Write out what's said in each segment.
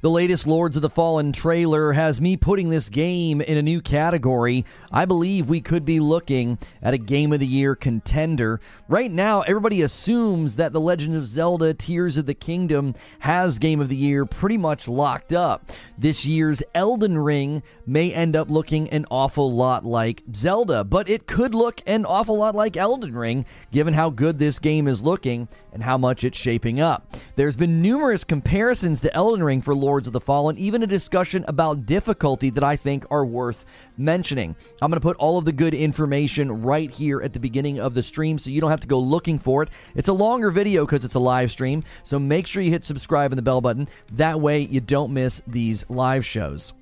The latest Lords of the Fallen trailer has me putting this game in a new category. I believe we could be looking at a Game of the Year contender. Right now, everybody assumes that The Legend of Zelda Tears of the Kingdom has Game of the Year pretty much locked up. This year's Elden Ring may end up looking an awful lot like Zelda, but it could look an awful lot like Elden Ring given how good this game is looking and how much it's shaping up. There's been numerous comparisons to Elden Ring for Lords of the Fallen, even a discussion about difficulty that I think are worth mentioning. I'm going to put all of the good information right here at the beginning of the stream so you don't have to go looking for it. It's a longer video because it's a live stream, so make sure you hit subscribe and the bell button. That way you don't miss these live shows.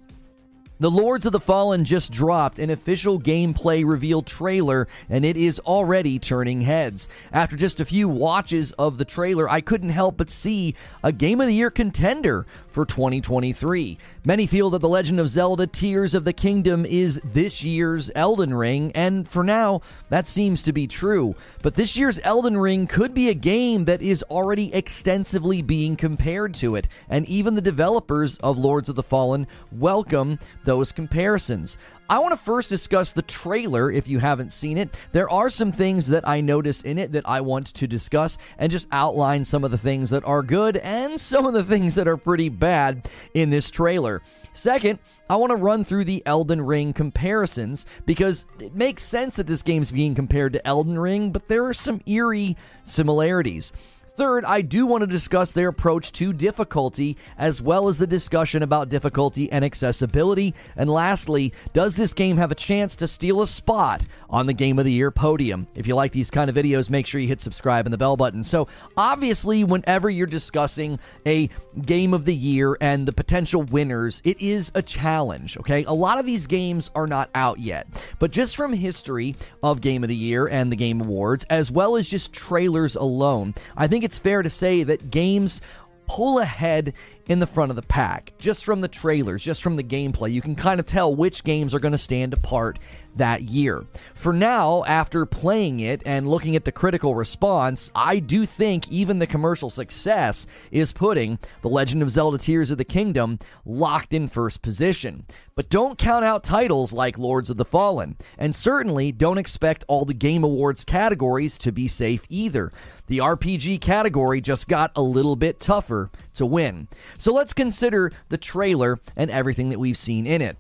The Lords of the Fallen just dropped an official gameplay reveal trailer, and it is already turning heads. After just a few watches of the trailer, I couldn't help but see a Game of the Year contender for 2023. Many feel that The Legend of Zelda Tears of the Kingdom is this year's Elden Ring, and for now, that seems to be true. But this year's Elden Ring could be a game that is already extensively being compared to it, and even the developers of Lords of the Fallen welcome those comparisons. I want to first discuss the trailer if you haven't seen it. There are some things that I noticed in it that I want to discuss and just outline some of the things that are good and some of the things that are pretty bad in this trailer. Second, I want to run through the Elden Ring comparisons because it makes sense that this game's being compared to Elden Ring, but there are some eerie similarities. Third, I do want to discuss their approach to difficulty, as well as the discussion about difficulty and accessibility. And lastly, does this game have a chance to steal a spot on the Game of the Year podium? If you like these kind of videos, make sure you hit subscribe and the bell button. So, obviously, whenever you're discussing a Game of the Year and the potential winners, it is a challenge, okay? A lot of these games are not out yet, but just from history of Game of the Year and the Game Awards, as well as just trailers alone, I think it's fair to say that games pull ahead in the front of the pack just from the trailers, just from the gameplay. You can kind of tell which games are going to stand apart that year. For now, after playing it and looking at the critical response, I do think even the commercial success is putting The Legend of Zelda Tears of the Kingdom locked in first position. But don't count out titles like Lords of the Fallen, and certainly don't expect all the Game Awards categories to be safe either. The RPG category just got a little bit tougher to win. So let's consider the trailer and everything that we've seen in it.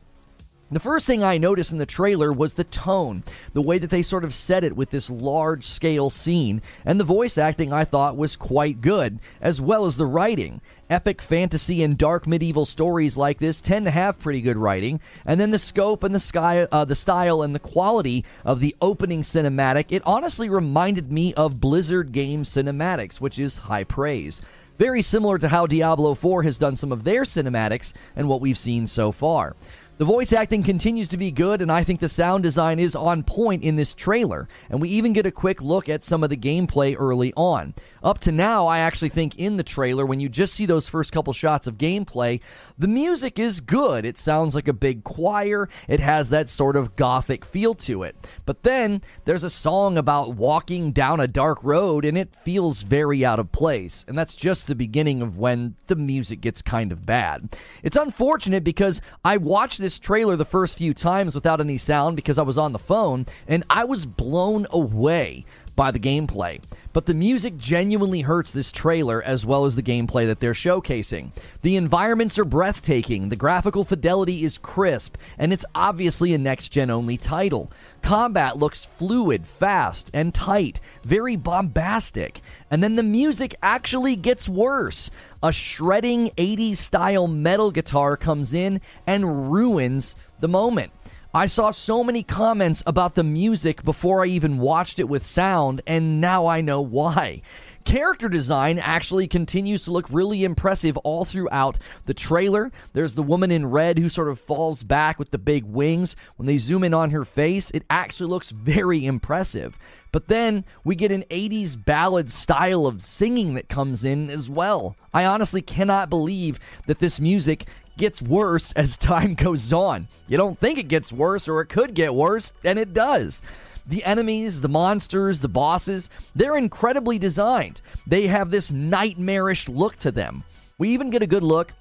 The first thing I noticed in the trailer was the tone, the way that they sort of set it with this large scale scene, and the voice acting I thought was quite good, as well as the writing. Epic fantasy and dark medieval stories like this tend to have pretty good writing, and then the scope and the sky, uh, the style and the quality of the opening cinematic. It honestly reminded me of Blizzard game cinematics, which is high praise. Very similar to how Diablo 4 has done some of their cinematics and what we've seen so far. The voice acting continues to be good, and I think the sound design is on point in this trailer. And we even get a quick look at some of the gameplay early on. Up to now, I actually think in the trailer, when you just see those first couple shots of gameplay, the music is good. It sounds like a big choir, it has that sort of gothic feel to it. But then there's a song about walking down a dark road, and it feels very out of place. And that's just the beginning of when the music gets kind of bad. It's unfortunate because I watched this trailer the first few times without any sound because I was on the phone, and I was blown away by the gameplay. But the music genuinely hurts this trailer as well as the gameplay that they're showcasing. The environments are breathtaking, the graphical fidelity is crisp, and it's obviously a next gen only title. Combat looks fluid, fast, and tight, very bombastic. And then the music actually gets worse. A shredding 80s style metal guitar comes in and ruins the moment. I saw so many comments about the music before I even watched it with sound, and now I know why. Character design actually continues to look really impressive all throughout the trailer. There's the woman in red who sort of falls back with the big wings. When they zoom in on her face, it actually looks very impressive. But then we get an 80s ballad style of singing that comes in as well. I honestly cannot believe that this music gets worse as time goes on. You don't think it gets worse or it could get worse, and it does. The enemies, the monsters, the bosses, they're incredibly designed. They have this nightmarish look to them. We even get a good look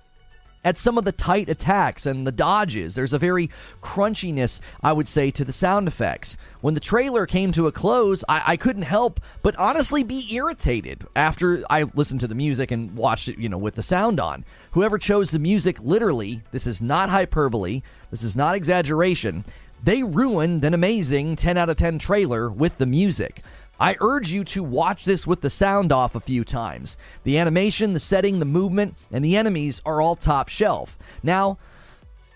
at some of the tight attacks and the dodges. There's a very crunchiness, I would say, to the sound effects. When the trailer came to a close, I, I couldn't help but honestly be irritated after I listened to the music and watched it, you know, with the sound on. Whoever chose the music, literally, this is not hyperbole, this is not exaggeration. They ruined an amazing 10 out of 10 trailer with the music. I urge you to watch this with the sound off a few times. The animation, the setting, the movement, and the enemies are all top shelf. Now,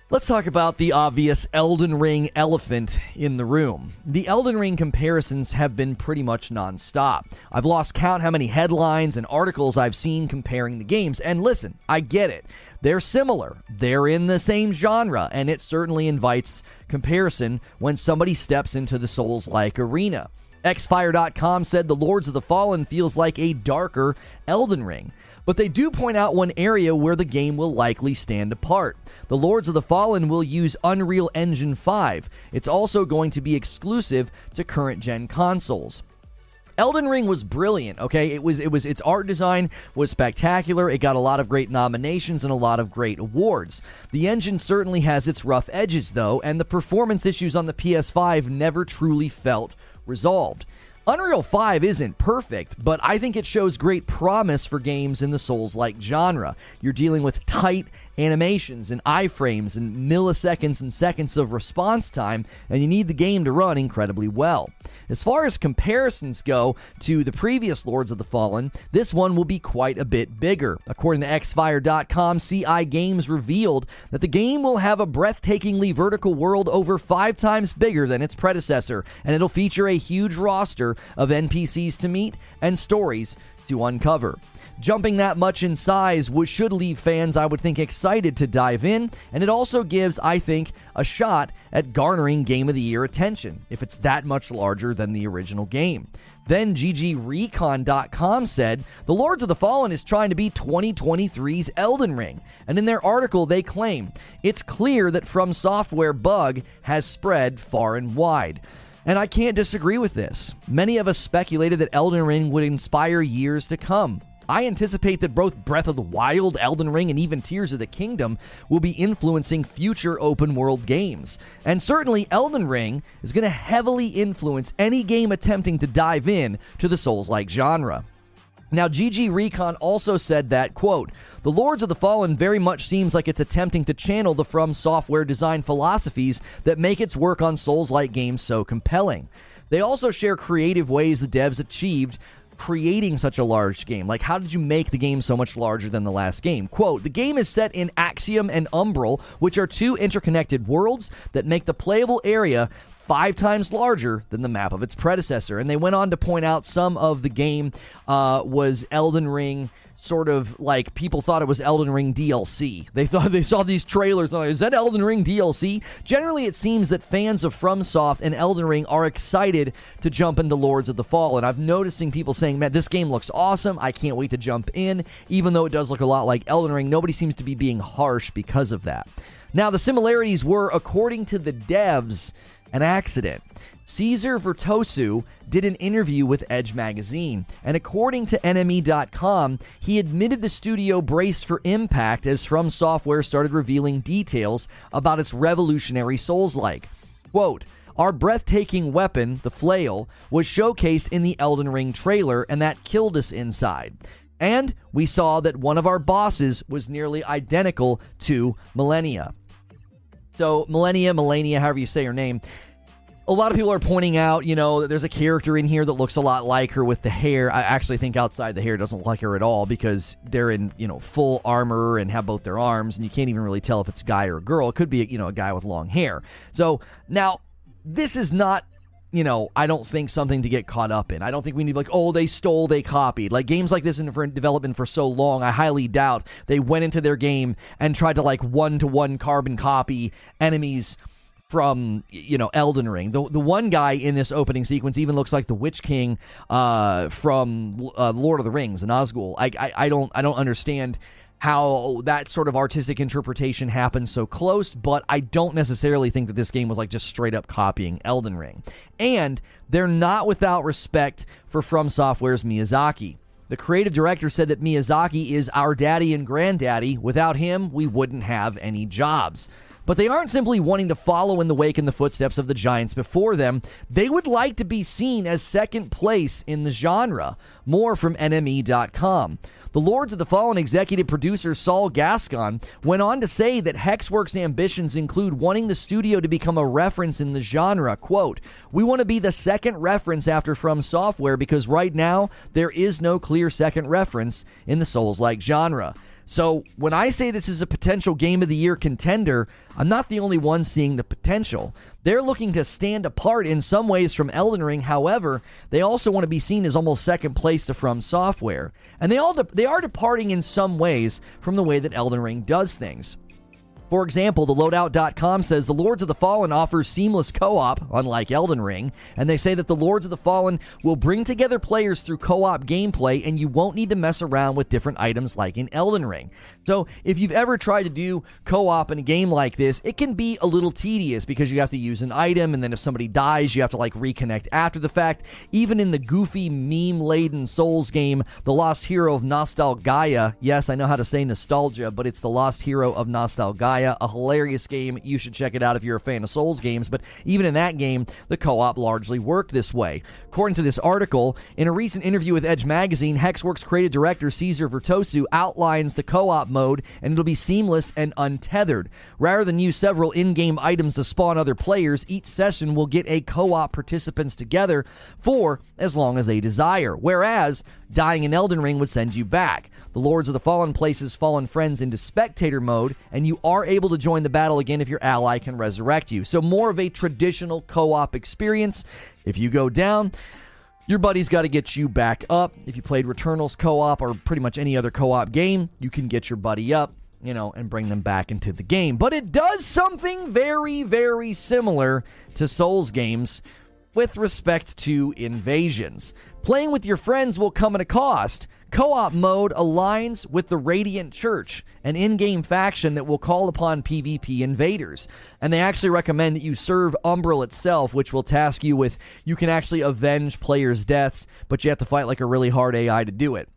Let's talk about the obvious Elden Ring elephant in the room. The Elden Ring comparisons have been pretty much nonstop. I've lost count how many headlines and articles I've seen comparing the games, and listen, I get it. They're similar, they're in the same genre, and it certainly invites comparison when somebody steps into the Souls like arena. Xfire.com said The Lords of the Fallen feels like a darker Elden Ring, but they do point out one area where the game will likely stand apart. The Lords of the Fallen will use Unreal Engine 5. It's also going to be exclusive to current gen consoles. Elden Ring was brilliant, okay? It was it was its art design was spectacular. It got a lot of great nominations and a lot of great awards. The engine certainly has its rough edges though, and the performance issues on the PS5 never truly felt resolved. Unreal 5 isn't perfect, but I think it shows great promise for games in the Souls like genre. You're dealing with tight animations and iframes and milliseconds and seconds of response time, and you need the game to run incredibly well. As far as comparisons go to the previous Lords of the Fallen, this one will be quite a bit bigger. According to Xfire.com, CI Games revealed that the game will have a breathtakingly vertical world over five times bigger than its predecessor, and it'll feature a huge roster of NPCs to meet and stories to uncover. Jumping that much in size should leave fans, I would think, excited to dive in, and it also gives, I think, a shot at garnering Game of the Year attention if it's that much larger than the original game. Then GGRecon.com said The Lords of the Fallen is trying to be 2023's Elden Ring. And in their article, they claim it's clear that From Software bug has spread far and wide. And I can't disagree with this. Many of us speculated that Elden Ring would inspire years to come. I anticipate that both Breath of the Wild, Elden Ring, and even Tears of the Kingdom will be influencing future open world games. And certainly, Elden Ring is going to heavily influence any game attempting to dive in to the Souls like genre. Now, GG Recon also said that, quote, the Lords of the Fallen very much seems like it's attempting to channel the From Software design philosophies that make its work on Souls like games so compelling. They also share creative ways the devs achieved creating such a large game? Like, how did you make the game so much larger than the last game? Quote The game is set in Axiom and Umbral, which are two interconnected worlds that make the playable area five times larger than the map of its predecessor. And they went on to point out some of the game uh, was Elden Ring sort of like people thought it was Elden Ring DLC. They thought they saw these trailers. Like, Is that Elden Ring DLC? Generally, it seems that fans of FromSoft and Elden Ring are excited to jump into Lords of the Fall. And I've noticing people saying, "Man, this game looks awesome. I can't wait to jump in." Even though it does look a lot like Elden Ring, nobody seems to be being harsh because of that. Now, the similarities were, according to the devs, an accident. Cesar Virtuoso did an interview with Edge Magazine, and according to NME.com, he admitted the studio braced for impact as From Software started revealing details about its revolutionary Souls like. Quote, our breathtaking weapon, the flail, was showcased in the Elden Ring trailer, and that killed us inside. And we saw that one of our bosses was nearly identical to Malenia. So, Malenia, Malenia, however you say her name, a lot of people are pointing out, you know, that there's a character in here that looks a lot like her with the hair. I actually think outside the hair doesn't look like her at all because they're in, you know, full armor and have both their arms, and you can't even really tell if it's a guy or a girl. It could be, you know, a guy with long hair. So now, this is not you know, I don't think something to get caught up in. I don't think we need like, oh, they stole, they copied. Like games like this in development for so long, I highly doubt they went into their game and tried to like one to one carbon copy enemies from you know Elden Ring. The the one guy in this opening sequence even looks like the Witch King uh, from uh, Lord of the Rings, and Nazgul. I, I I don't I don't understand how that sort of artistic interpretation happens so close, but I don't necessarily think that this game was like just straight up copying Elden Ring. And they're not without respect for From Software's Miyazaki. The creative director said that Miyazaki is our daddy and granddaddy. Without him, we wouldn't have any jobs. But they aren't simply wanting to follow in the wake in the footsteps of the giants before them. They would like to be seen as second place in the genre. More from NME.com. The Lords of the Fallen executive producer Saul Gascon went on to say that Hexworks' ambitions include wanting the studio to become a reference in the genre. Quote, We want to be the second reference after From Software because right now there is no clear second reference in the Souls like genre. So when I say this is a potential game of the year contender, I'm not the only one seeing the potential. They're looking to stand apart in some ways from Elden Ring. However, they also want to be seen as almost second place to From Software, and they all de- they are departing in some ways from the way that Elden Ring does things. For example, the loadout.com says the Lords of the Fallen offers seamless co op, unlike Elden Ring, and they say that the Lords of the Fallen will bring together players through co op gameplay and you won't need to mess around with different items like in Elden Ring. So, if you've ever tried to do co op in a game like this, it can be a little tedious because you have to use an item and then if somebody dies, you have to like reconnect after the fact. Even in the goofy, meme laden Souls game, The Lost Hero of Nostalgia, yes, I know how to say nostalgia, but it's The Lost Hero of A hilarious game. You should check it out if you're a fan of Souls games. But even in that game, the co op largely worked this way. According to this article, in a recent interview with Edge Magazine, Hexworks creative director Caesar Virtuoso outlines the co op mode, and it'll be seamless and untethered. Rather than use several in game items to spawn other players, each session will get a co op participants together for as long as they desire. Whereas dying in Elden Ring would send you back. The Lords of the Fallen places fallen friends into spectator mode, and you are able to join the battle again if your ally can resurrect you. So, more of a traditional co op experience. If you go down, your buddy's got to get you back up. If you played Returnals co op or pretty much any other co op game, you can get your buddy up, you know, and bring them back into the game. But it does something very, very similar to Souls games with respect to invasions. Playing with your friends will come at a cost. Co op mode aligns with the Radiant Church, an in game faction that will call upon PvP invaders. And they actually recommend that you serve Umbral itself, which will task you with you can actually avenge players' deaths, but you have to fight like a really hard AI to do it.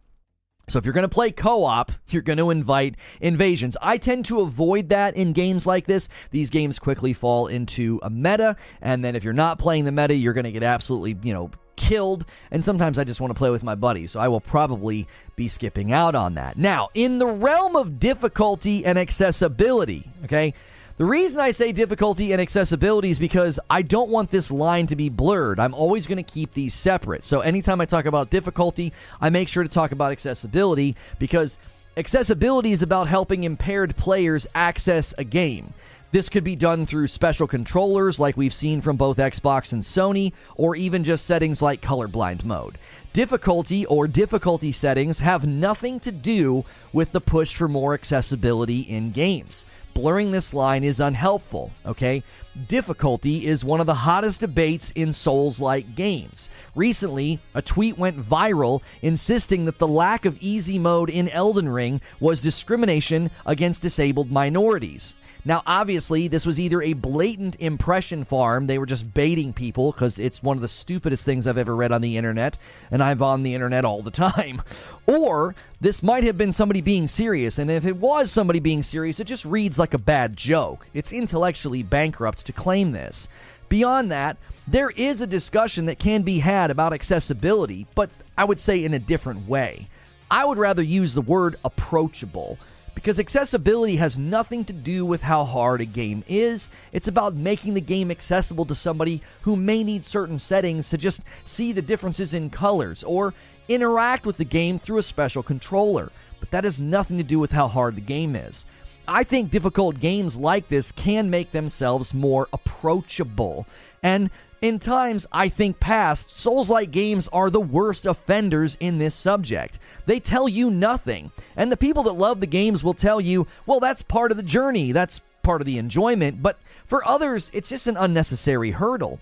So if you're going to play co-op, you're going to invite invasions. I tend to avoid that in games like this. These games quickly fall into a meta, and then if you're not playing the meta, you're going to get absolutely, you know, killed. And sometimes I just want to play with my buddies, so I will probably be skipping out on that. Now, in the realm of difficulty and accessibility, okay? The reason I say difficulty and accessibility is because I don't want this line to be blurred. I'm always going to keep these separate. So anytime I talk about difficulty, I make sure to talk about accessibility because accessibility is about helping impaired players access a game. This could be done through special controllers like we've seen from both Xbox and Sony, or even just settings like colorblind mode. Difficulty or difficulty settings have nothing to do with the push for more accessibility in games blurring this line is unhelpful, okay? Difficulty is one of the hottest debates in Souls like games. Recently, a tweet went viral insisting that the lack of easy mode in Elden Ring was discrimination against disabled minorities. Now, obviously, this was either a blatant impression farm, they were just baiting people because it's one of the stupidest things I've ever read on the internet, and I'm on the internet all the time. Or this might have been somebody being serious, and if it was somebody being serious, it just reads like a bad joke. It's intellectually bankrupt to claim this. Beyond that, there is a discussion that can be had about accessibility, but I would say in a different way. I would rather use the word approachable because accessibility has nothing to do with how hard a game is. It's about making the game accessible to somebody who may need certain settings to just see the differences in colors or interact with the game through a special controller. But that has nothing to do with how hard the game is. I think difficult games like this can make themselves more approachable. And in times, I think past, Souls like games are the worst offenders in this subject. They tell you nothing. And the people that love the games will tell you, well, that's part of the journey, that's part of the enjoyment. But for others, it's just an unnecessary hurdle.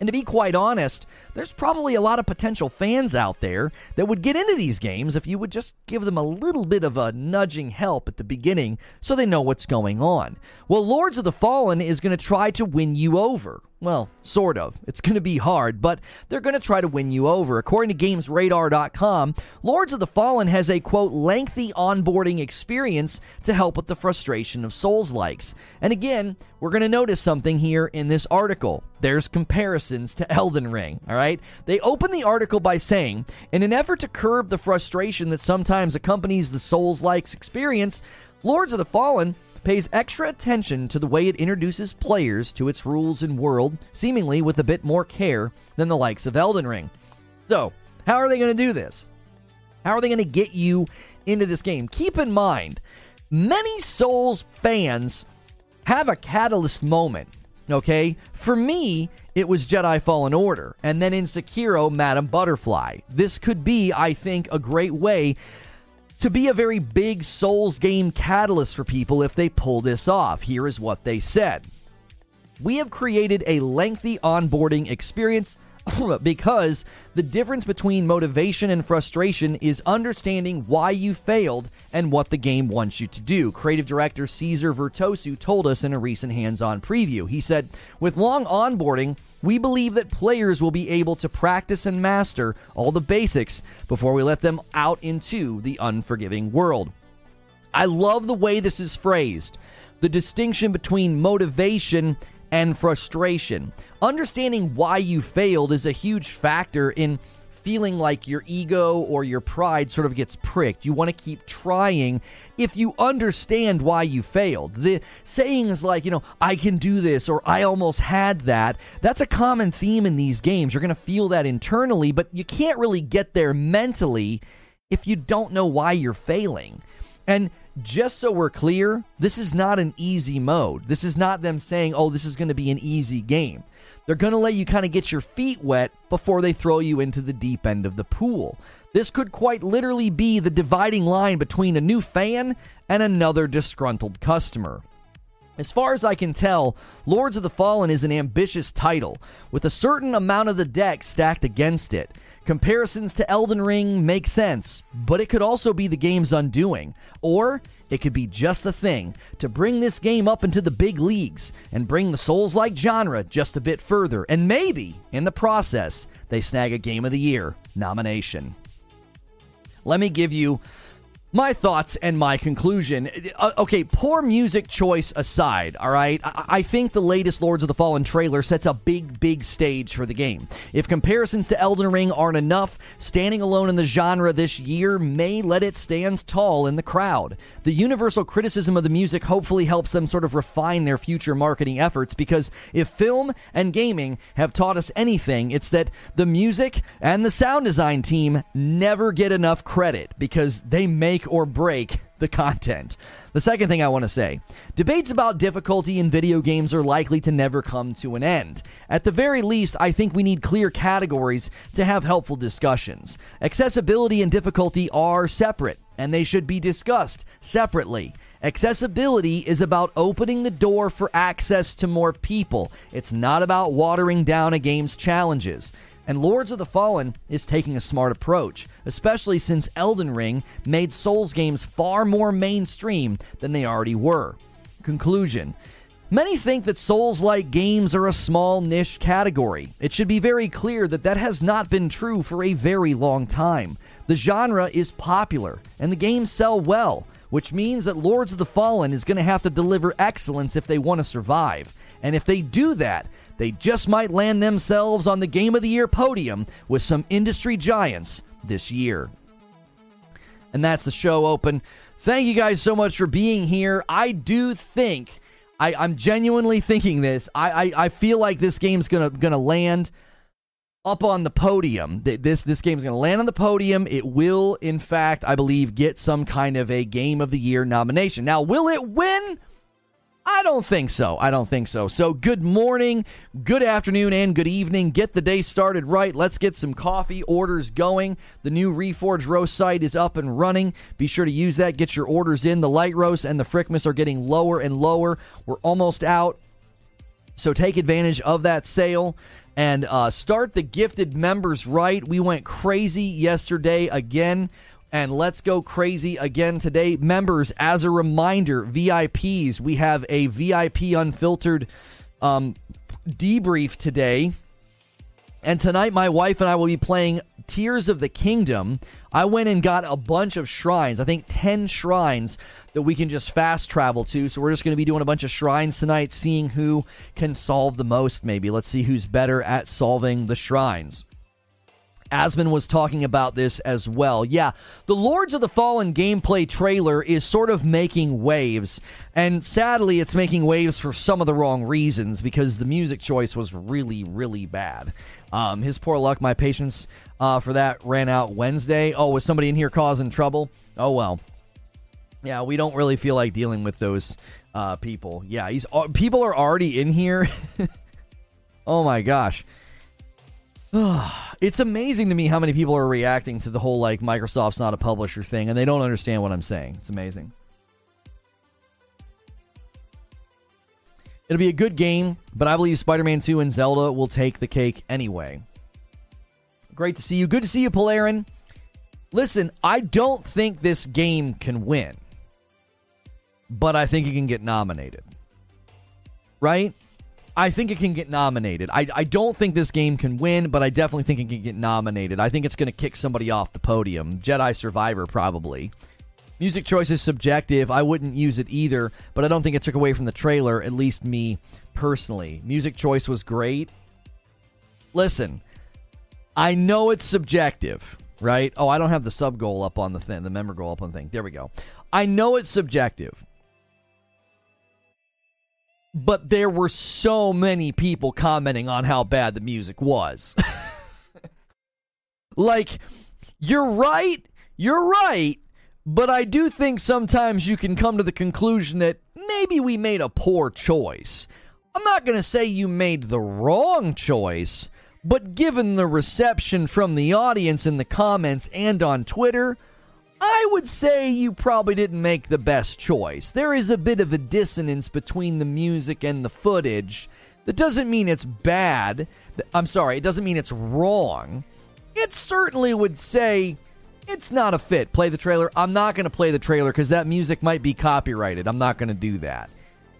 And to be quite honest, there's probably a lot of potential fans out there that would get into these games if you would just give them a little bit of a nudging help at the beginning so they know what's going on. Well, Lords of the Fallen is going to try to win you over. Well, sort of. It's going to be hard, but they're going to try to win you over. According to GamesRadar.com, Lords of the Fallen has a quote lengthy onboarding experience to help with the frustration of Souls likes. And again, we're going to notice something here in this article. There's comparisons to Elden Ring, all right? They open the article by saying, in an effort to curb the frustration that sometimes accompanies the Souls likes experience, Lords of the Fallen pays extra attention to the way it introduces players to its rules and world, seemingly with a bit more care than the likes of Elden Ring. So, how are they going to do this? How are they going to get you into this game? Keep in mind, many Souls fans have a catalyst moment. Okay? For me, it was Jedi Fallen Order, and then in Sekiro, Madame Butterfly. This could be, I think, a great way to be a very big Souls game catalyst for people if they pull this off. Here is what they said We have created a lengthy onboarding experience because the difference between motivation and frustration is understanding why you failed and what the game wants you to do. Creative director Caesar Virtuoso told us in a recent hands on preview. He said, With long onboarding, we believe that players will be able to practice and master all the basics before we let them out into the unforgiving world. I love the way this is phrased the distinction between motivation and frustration. Understanding why you failed is a huge factor in feeling like your ego or your pride sort of gets pricked. You want to keep trying if you understand why you failed. The sayings like, you know, I can do this or I almost had that, that's a common theme in these games. You're going to feel that internally, but you can't really get there mentally if you don't know why you're failing. And just so we're clear, this is not an easy mode. This is not them saying, oh, this is going to be an easy game. They're going to let you kind of get your feet wet before they throw you into the deep end of the pool. This could quite literally be the dividing line between a new fan and another disgruntled customer. As far as I can tell, Lords of the Fallen is an ambitious title, with a certain amount of the deck stacked against it. Comparisons to Elden Ring make sense, but it could also be the game's undoing. Or it could be just the thing to bring this game up into the big leagues and bring the Souls like genre just a bit further. And maybe, in the process, they snag a Game of the Year nomination. Let me give you my thoughts and my conclusion. Uh, okay, poor music choice aside, all right, I-, I think the latest Lords of the Fallen trailer sets a big, big stage for the game. If comparisons to Elden Ring aren't enough, standing alone in the genre this year may let it stand tall in the crowd. The universal criticism of the music hopefully helps them sort of refine their future marketing efforts because if film and gaming have taught us anything, it's that the music and the sound design team never get enough credit because they make make or break the content. The second thing I want to say debates about difficulty in video games are likely to never come to an end. At the very least, I think we need clear categories to have helpful discussions. Accessibility and difficulty are separate, and they should be discussed separately. Accessibility is about opening the door for access to more people. It's not about watering down a game's challenges. And Lords of the Fallen is taking a smart approach, especially since Elden Ring made Souls games far more mainstream than they already were. Conclusion Many think that Souls like games are a small niche category. It should be very clear that that has not been true for a very long time. The genre is popular, and the games sell well, which means that Lords of the Fallen is going to have to deliver excellence if they want to survive. And if they do that, they just might land themselves on the Game of the Year podium with some industry giants this year. And that's the show open. Thank you guys so much for being here. I do think, I, am genuinely thinking this. I, I, I feel like this game's gonna gonna land up on the podium. This this game's going to land on the podium. It will, in fact, I believe, get some kind of a Game of the Year nomination. Now, will it win? I don't think so. I don't think so. So, good morning, good afternoon, and good evening. Get the day started right. Let's get some coffee orders going. The new Reforge Roast site is up and running. Be sure to use that. Get your orders in. The light roast and the Frickmas are getting lower and lower. We're almost out. So, take advantage of that sale and uh, start the gifted members right. We went crazy yesterday again and let's go crazy again today. Members, as a reminder, VIPs, we have a VIP unfiltered um, debrief today. And tonight, my wife and I will be playing Tears of the Kingdom. I went and got a bunch of shrines, I think 10 shrines that we can just fast travel to. So we're just going to be doing a bunch of shrines tonight, seeing who can solve the most, maybe. Let's see who's better at solving the shrines. Asmon was talking about this as well. Yeah, the Lords of the Fallen gameplay trailer is sort of making waves. And sadly, it's making waves for some of the wrong reasons because the music choice was really, really bad. Um, his poor luck, my patience uh, for that ran out Wednesday. Oh, was somebody in here causing trouble? Oh, well. Yeah, we don't really feel like dealing with those uh, people. Yeah, he's uh, people are already in here. oh my gosh. it's amazing to me how many people are reacting to the whole like Microsoft's not a publisher thing and they don't understand what I'm saying. It's amazing. It'll be a good game, but I believe Spider Man 2 and Zelda will take the cake anyway. Great to see you. Good to see you, Polarin. Listen, I don't think this game can win, but I think it can get nominated. Right? I think it can get nominated. I, I don't think this game can win, but I definitely think it can get nominated. I think it's going to kick somebody off the podium. Jedi Survivor, probably. Music choice is subjective. I wouldn't use it either, but I don't think it took away from the trailer, at least me personally. Music choice was great. Listen, I know it's subjective, right? Oh, I don't have the sub goal up on the thing, the member goal up on the thing. There we go. I know it's subjective. But there were so many people commenting on how bad the music was. like, you're right, you're right, but I do think sometimes you can come to the conclusion that maybe we made a poor choice. I'm not going to say you made the wrong choice, but given the reception from the audience in the comments and on Twitter, I would say you probably didn't make the best choice. There is a bit of a dissonance between the music and the footage. That doesn't mean it's bad. I'm sorry, it doesn't mean it's wrong. It certainly would say it's not a fit. Play the trailer. I'm not going to play the trailer because that music might be copyrighted. I'm not going to do that.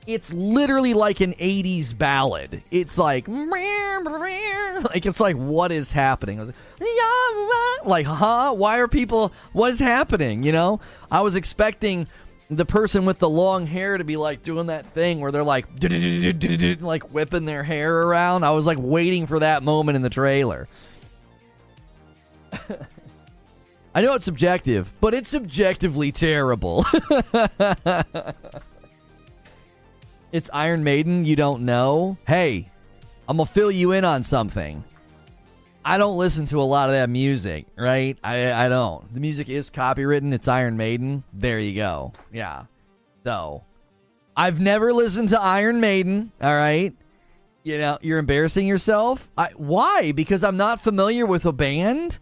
It's literally like an 80s ballad. It's like, like it's like, what is happening? Like, huh? Why are people, what is happening? You know? I was expecting the person with the long hair to be like doing that thing where they're like, like whipping their hair around. I was like waiting for that moment in the trailer. I know it's subjective, but it's subjectively terrible. it's Iron Maiden, you don't know? Hey, I'm going to fill you in on something. I don't listen to a lot of that music, right? I, I don't. The music is copywritten. It's Iron Maiden. There you go. Yeah. So, I've never listened to Iron Maiden, all right? You know, you're embarrassing yourself. I, why? Because I'm not familiar with a band?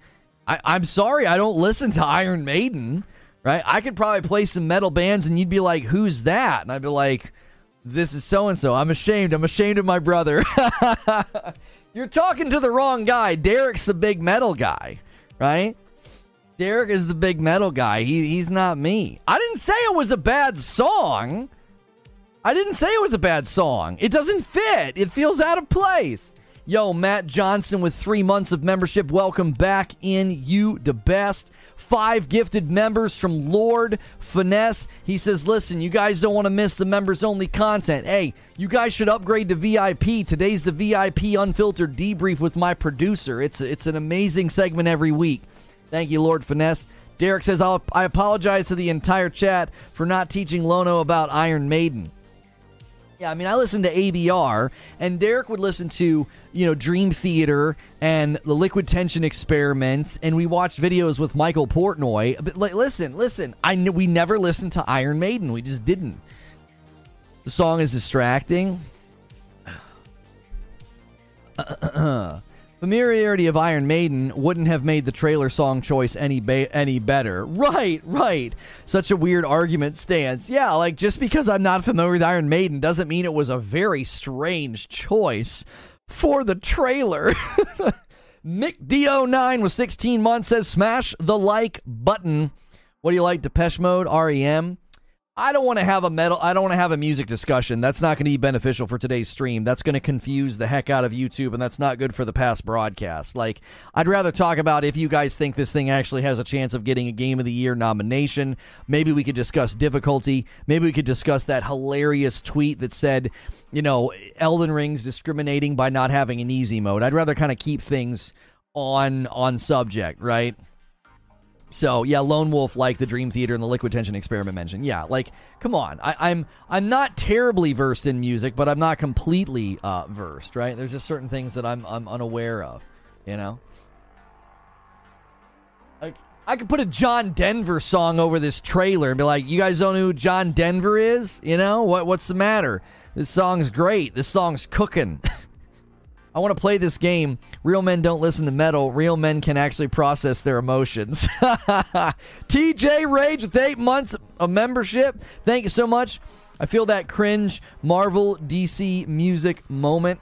I, I'm sorry, I don't listen to Iron Maiden, right? I could probably play some metal bands and you'd be like, who's that? And I'd be like, this is so and so. I'm ashamed. I'm ashamed of my brother. You're talking to the wrong guy. Derek's the big metal guy, right? Derek is the big metal guy. He, he's not me. I didn't say it was a bad song. I didn't say it was a bad song. It doesn't fit. It feels out of place. Yo, Matt Johnson with three months of membership. Welcome back in. You the best. Five gifted members from Lord Finesse. He says, listen, you guys don't want to miss the members only content. Hey, you guys should upgrade to VIP. Today's the VIP unfiltered debrief with my producer. It's, it's an amazing segment every week. Thank you, Lord Finesse. Derek says, i apologize to the entire chat for not teaching Lono about Iron Maiden. Yeah, I mean, I listened to ABR, and Derek would listen to, you know, Dream Theater and the Liquid Tension Experiment, and we watched videos with Michael Portnoy. But like, listen, listen, I kn- we never listened to Iron Maiden. We just didn't. The song is distracting. Uh, uh, uh, Familiarity of Iron Maiden wouldn't have made the trailer song choice any ba- any better. Right, right. Such a weird argument stance. Yeah, like just because I'm not familiar with Iron Maiden doesn't mean it was a very strange choice for the trailer. Nick D09 with 16 months says smash the like button. What do you like, Depeche Mode, REM? I don't want to have a metal. I don't want to have a music discussion. That's not going to be beneficial for today's stream. That's going to confuse the heck out of YouTube, and that's not good for the past broadcast. Like, I'd rather talk about if you guys think this thing actually has a chance of getting a Game of the Year nomination. Maybe we could discuss difficulty. Maybe we could discuss that hilarious tweet that said, you know, Elden Ring's discriminating by not having an easy mode. I'd rather kind of keep things on on subject, right? So yeah, Lone Wolf like the Dream Theater and the Liquid Tension experiment mentioned. Yeah, like come on, I, am I'm, I'm not terribly versed in music, but I'm not completely uh, versed. Right? There's just certain things that I'm I'm unaware of. You know. Like I could put a John Denver song over this trailer and be like, "You guys don't know who John Denver is? You know what? What's the matter? This song's great. This song's cooking." I want to play this game. Real men don't listen to metal. Real men can actually process their emotions. TJ Rage with eight months of membership. Thank you so much. I feel that cringe Marvel DC music moment.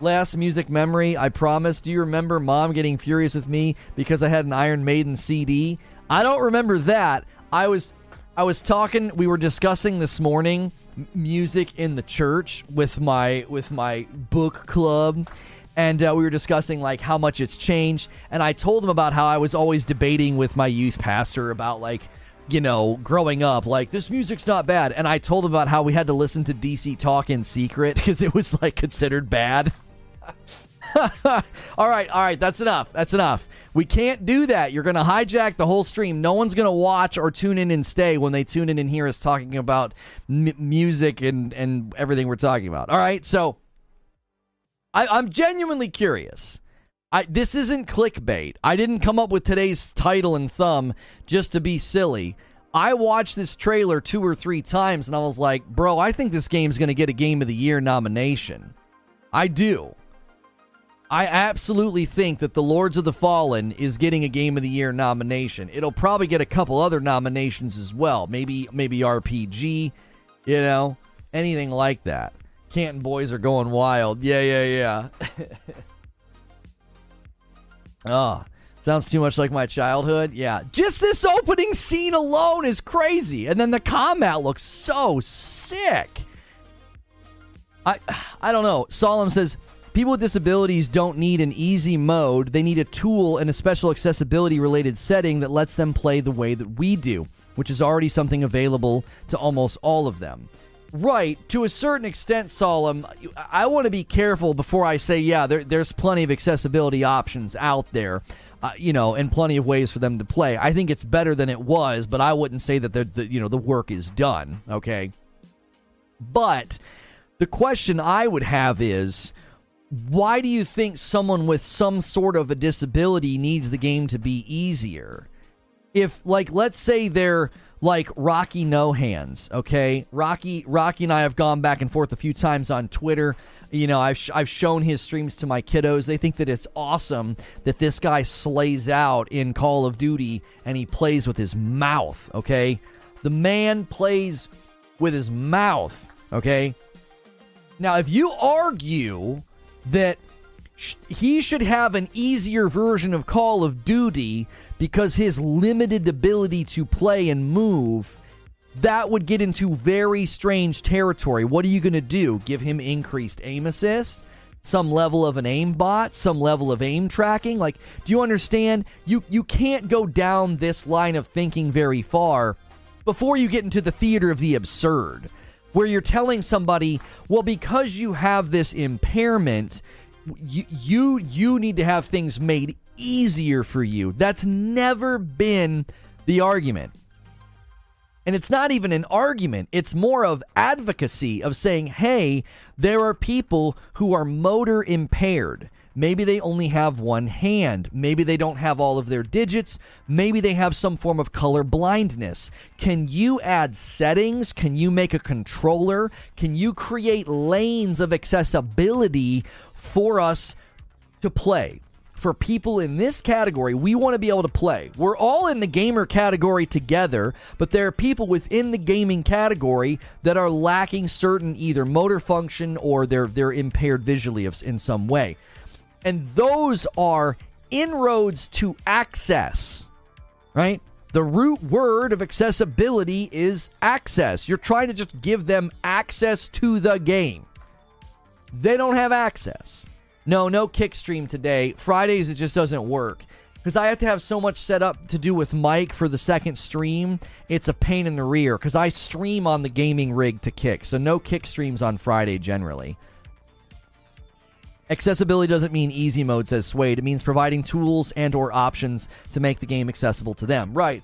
Last music memory, I promise. Do you remember mom getting furious with me because I had an Iron Maiden CD? I don't remember that. I was I was talking, we were discussing this morning music in the church with my with my book club. And uh, we were discussing like how much it's changed. And i told them about how i was always debating with my youth pastor about like you know growing up like this music's not bad. And i told them about how we had to listen to dc talk in secret because it was like considered bad. All right all right that's enough that's enough we can't do that. You're going to hijack the whole stream. No one's going to watch or tune in and stay when they tune in and hear us talking about m- music and, and everything we're talking about. All right. So I, I'm genuinely curious. I, this isn't clickbait. I didn't come up with today's title and thumb just to be silly. I watched this trailer two or three times and I was like, bro, I think this game's going to get a Game of the Year nomination. I do. I absolutely think that The Lords of the Fallen is getting a Game of the Year nomination. It'll probably get a couple other nominations as well. Maybe maybe RPG, you know, anything like that. Canton boys are going wild. Yeah, yeah, yeah. oh, sounds too much like my childhood. Yeah. Just this opening scene alone is crazy. And then the combat looks so sick. I I don't know. Solemn says People with disabilities don't need an easy mode. They need a tool and a special accessibility related setting that lets them play the way that we do, which is already something available to almost all of them. Right, to a certain extent, Solemn, I want to be careful before I say, yeah, there, there's plenty of accessibility options out there. Uh, you know, and plenty of ways for them to play. I think it's better than it was, but I wouldn't say that the, the you know the work is done. Okay, but the question I would have is, why do you think someone with some sort of a disability needs the game to be easier? If like let's say they're like Rocky No Hands, okay? Rocky Rocky and I have gone back and forth a few times on Twitter. You know, I've sh- I've shown his streams to my kiddos. They think that it's awesome that this guy slays out in Call of Duty and he plays with his mouth, okay? The man plays with his mouth, okay? Now, if you argue that sh- he should have an easier version of Call of Duty because his limited ability to play and move that would get into very strange territory. What are you going to do? Give him increased aim assist? Some level of an aim bot, some level of aim tracking? Like, do you understand? You you can't go down this line of thinking very far before you get into the theater of the absurd where you're telling somebody, well, because you have this impairment, you you you need to have things made easier for you. That's never been the argument. And it's not even an argument, it's more of advocacy of saying, hey, there are people who are motor impaired. Maybe they only have one hand. Maybe they don't have all of their digits. Maybe they have some form of color blindness. Can you add settings? Can you make a controller? Can you create lanes of accessibility for us to play? For people in this category, we want to be able to play. We're all in the gamer category together, but there are people within the gaming category that are lacking certain either motor function or they're they're impaired visually in some way. And those are inroads to access, right? The root word of accessibility is access. You're trying to just give them access to the game. They don't have access. No, no kick stream today. Fridays, it just doesn't work. Because I have to have so much set up to do with Mike for the second stream. It's a pain in the rear. Because I stream on the gaming rig to kick. So no kick streams on Friday generally. Accessibility doesn't mean easy mode, says Suede. It means providing tools and or options to make the game accessible to them. Right.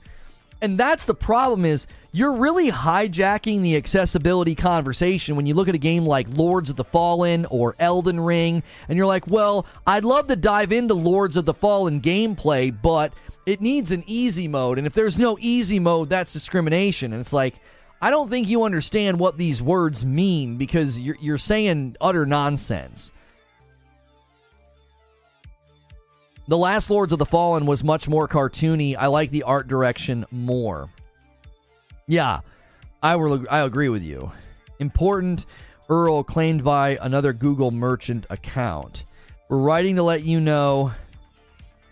And that's the problem is you're really hijacking the accessibility conversation when you look at a game like Lords of the Fallen or Elden Ring and you're like, "Well, I'd love to dive into Lords of the Fallen gameplay, but it needs an easy mode, and if there's no easy mode, that's discrimination." And it's like, I don't think you understand what these words mean because you're, you're saying utter nonsense. The last Lords of the Fallen was much more cartoony. I like the art direction more. Yeah, I will. I agree with you. Important. URL claimed by another Google merchant account. We're writing to let you know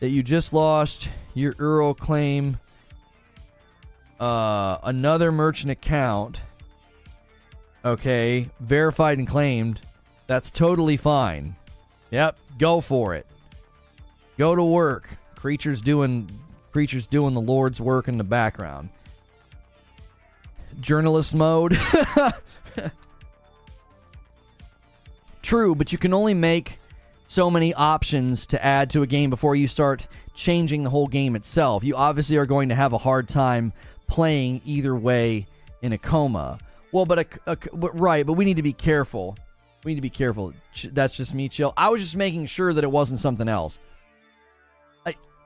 that you just lost your URL claim. Uh, another merchant account. Okay, verified and claimed. That's totally fine. Yep, go for it. Go to work. Creatures doing creatures doing the Lord's work in the background. Journalist mode. True, but you can only make so many options to add to a game before you start changing the whole game itself. You obviously are going to have a hard time playing either way in a coma. Well, but a, a, right, but we need to be careful. We need to be careful. That's just me, chill. I was just making sure that it wasn't something else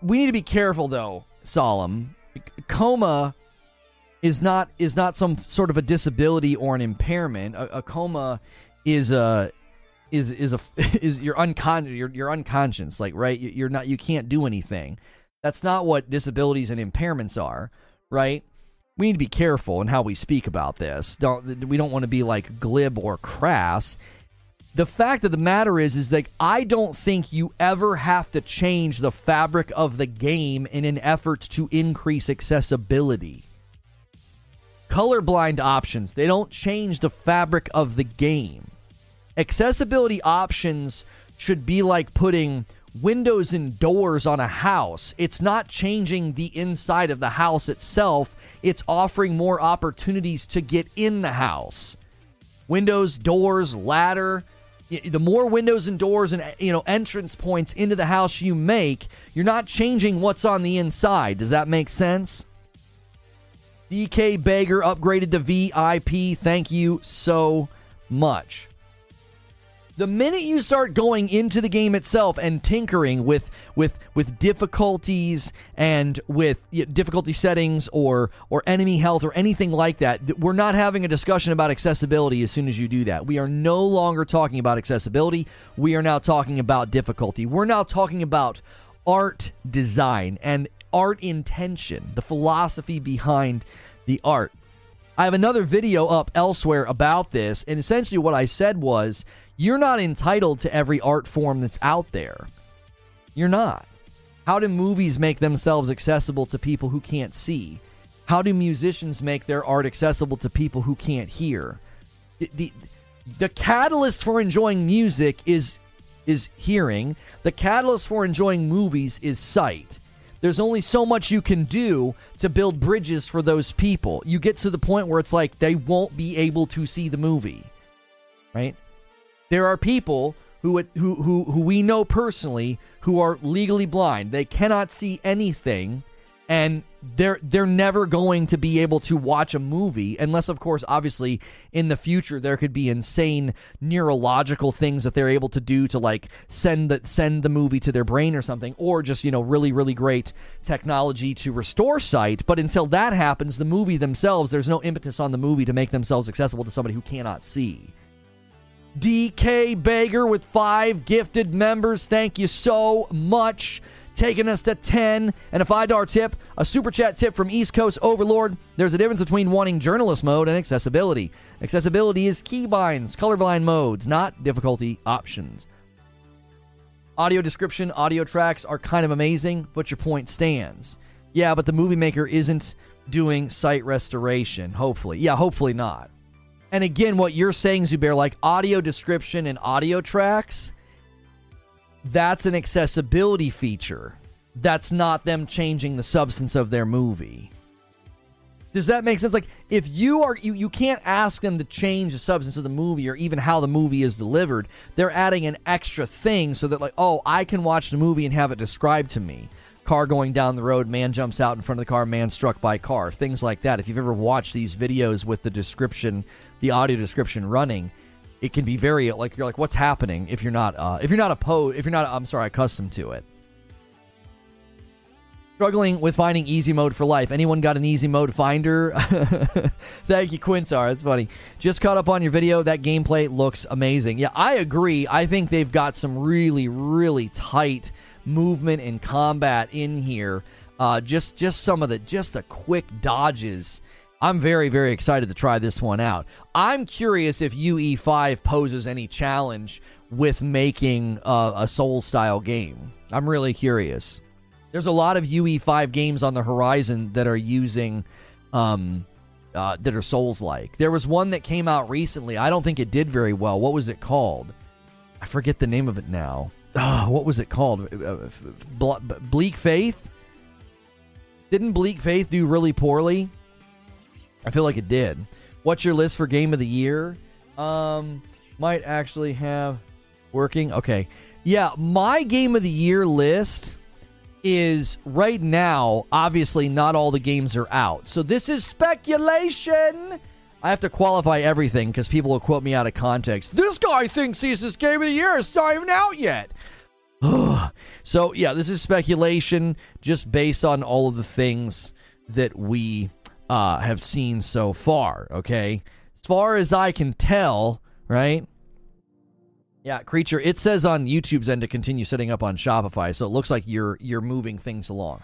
we need to be careful though, Solemn. Coma is not is not some sort of a disability or an impairment. A, a coma is a is is a is you're uncon you're, you're unconscious like right you're not you can't do anything. That's not what disabilities and impairments are, right? We need to be careful in how we speak about this. Don't we don't want to be like glib or crass the fact of the matter is is like I don't think you ever have to change the fabric of the game in an effort to increase accessibility. Colorblind options, they don't change the fabric of the game. Accessibility options should be like putting windows and doors on a house. It's not changing the inside of the house itself, it's offering more opportunities to get in the house. Windows, doors, ladder, the more windows and doors and you know entrance points into the house you make, you're not changing what's on the inside. Does that make sense? DK Bager upgraded to VIP. Thank you so much the minute you start going into the game itself and tinkering with with with difficulties and with difficulty settings or or enemy health or anything like that we're not having a discussion about accessibility as soon as you do that. We are no longer talking about accessibility. We are now talking about difficulty. We're now talking about art design and art intention the philosophy behind the art. I have another video up elsewhere about this and essentially what I said was you're not entitled to every art form that's out there. You're not. How do movies make themselves accessible to people who can't see? How do musicians make their art accessible to people who can't hear? The, the, the catalyst for enjoying music is is hearing. The catalyst for enjoying movies is sight. There's only so much you can do to build bridges for those people. You get to the point where it's like they won't be able to see the movie. Right? There are people who, who, who, who we know personally who are legally blind. They cannot see anything, and they're they're never going to be able to watch a movie unless, of course, obviously, in the future there could be insane neurological things that they're able to do to like send the send the movie to their brain or something, or just you know really really great technology to restore sight. But until that happens, the movie themselves, there's no impetus on the movie to make themselves accessible to somebody who cannot see. DK Bager with five gifted members. Thank you so much. Taking us to 10 and a $5 tip, a super chat tip from East Coast Overlord. There's a difference between wanting journalist mode and accessibility. Accessibility is keybinds, colorblind modes, not difficulty options. Audio description, audio tracks are kind of amazing, but your point stands. Yeah, but the movie maker isn't doing sight restoration. Hopefully. Yeah, hopefully not. And again, what you're saying, Zubair, like audio description and audio tracks, that's an accessibility feature. That's not them changing the substance of their movie. Does that make sense? Like, if you are, you, you can't ask them to change the substance of the movie or even how the movie is delivered. They're adding an extra thing so that, like, oh, I can watch the movie and have it described to me. Car going down the road, man jumps out in front of the car, man struck by car, things like that. If you've ever watched these videos with the description, the audio description running, it can be very like you're like, what's happening if you're not uh, if you're not a opposed if you're not I'm sorry accustomed to it. Struggling with finding easy mode for life. Anyone got an easy mode finder? Thank you, Quintar. That's funny. Just caught up on your video. That gameplay looks amazing. Yeah, I agree. I think they've got some really, really tight movement and combat in here. Uh, just, just some of the, just the quick dodges. I'm very, very excited to try this one out. I'm curious if UE5 poses any challenge with making uh, a Soul style game. I'm really curious. There's a lot of UE5 games on the horizon that are using um, uh, that are Souls like. There was one that came out recently. I don't think it did very well. What was it called? I forget the name of it now. Oh, what was it called? Uh, uh, Bleak Faith? Didn't Bleak Faith do really poorly? I feel like it did. What's your list for game of the year? Um, might actually have working. Okay. Yeah, my game of the year list is right now, obviously, not all the games are out. So this is speculation. I have to qualify everything because people will quote me out of context. This guy thinks he's this game of the year. It's not even out yet. so, yeah, this is speculation just based on all of the things that we uh, have seen so far, okay? As far as I can tell, right? Yeah, creature. It says on YouTube's end to continue setting up on Shopify, so it looks like you're you're moving things along.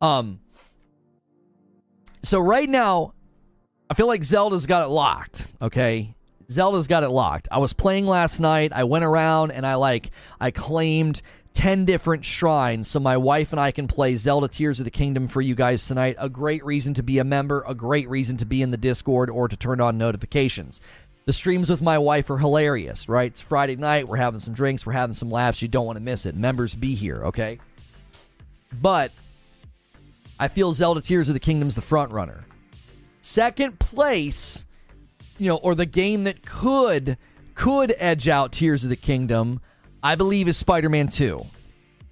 Um. So right now, I feel like Zelda's got it locked. Okay, Zelda's got it locked. I was playing last night. I went around and I like I claimed 10 different shrines so my wife and I can play Zelda Tears of the Kingdom for you guys tonight. A great reason to be a member, a great reason to be in the Discord or to turn on notifications. The streams with my wife are hilarious, right? It's Friday night. We're having some drinks. We're having some laughs. You don't want to miss it. Members, be here, okay? But I feel Zelda Tears of the Kingdom's the front runner. Second place, you know, or the game that could could edge out Tears of the Kingdom, I believe is Spider-Man 2.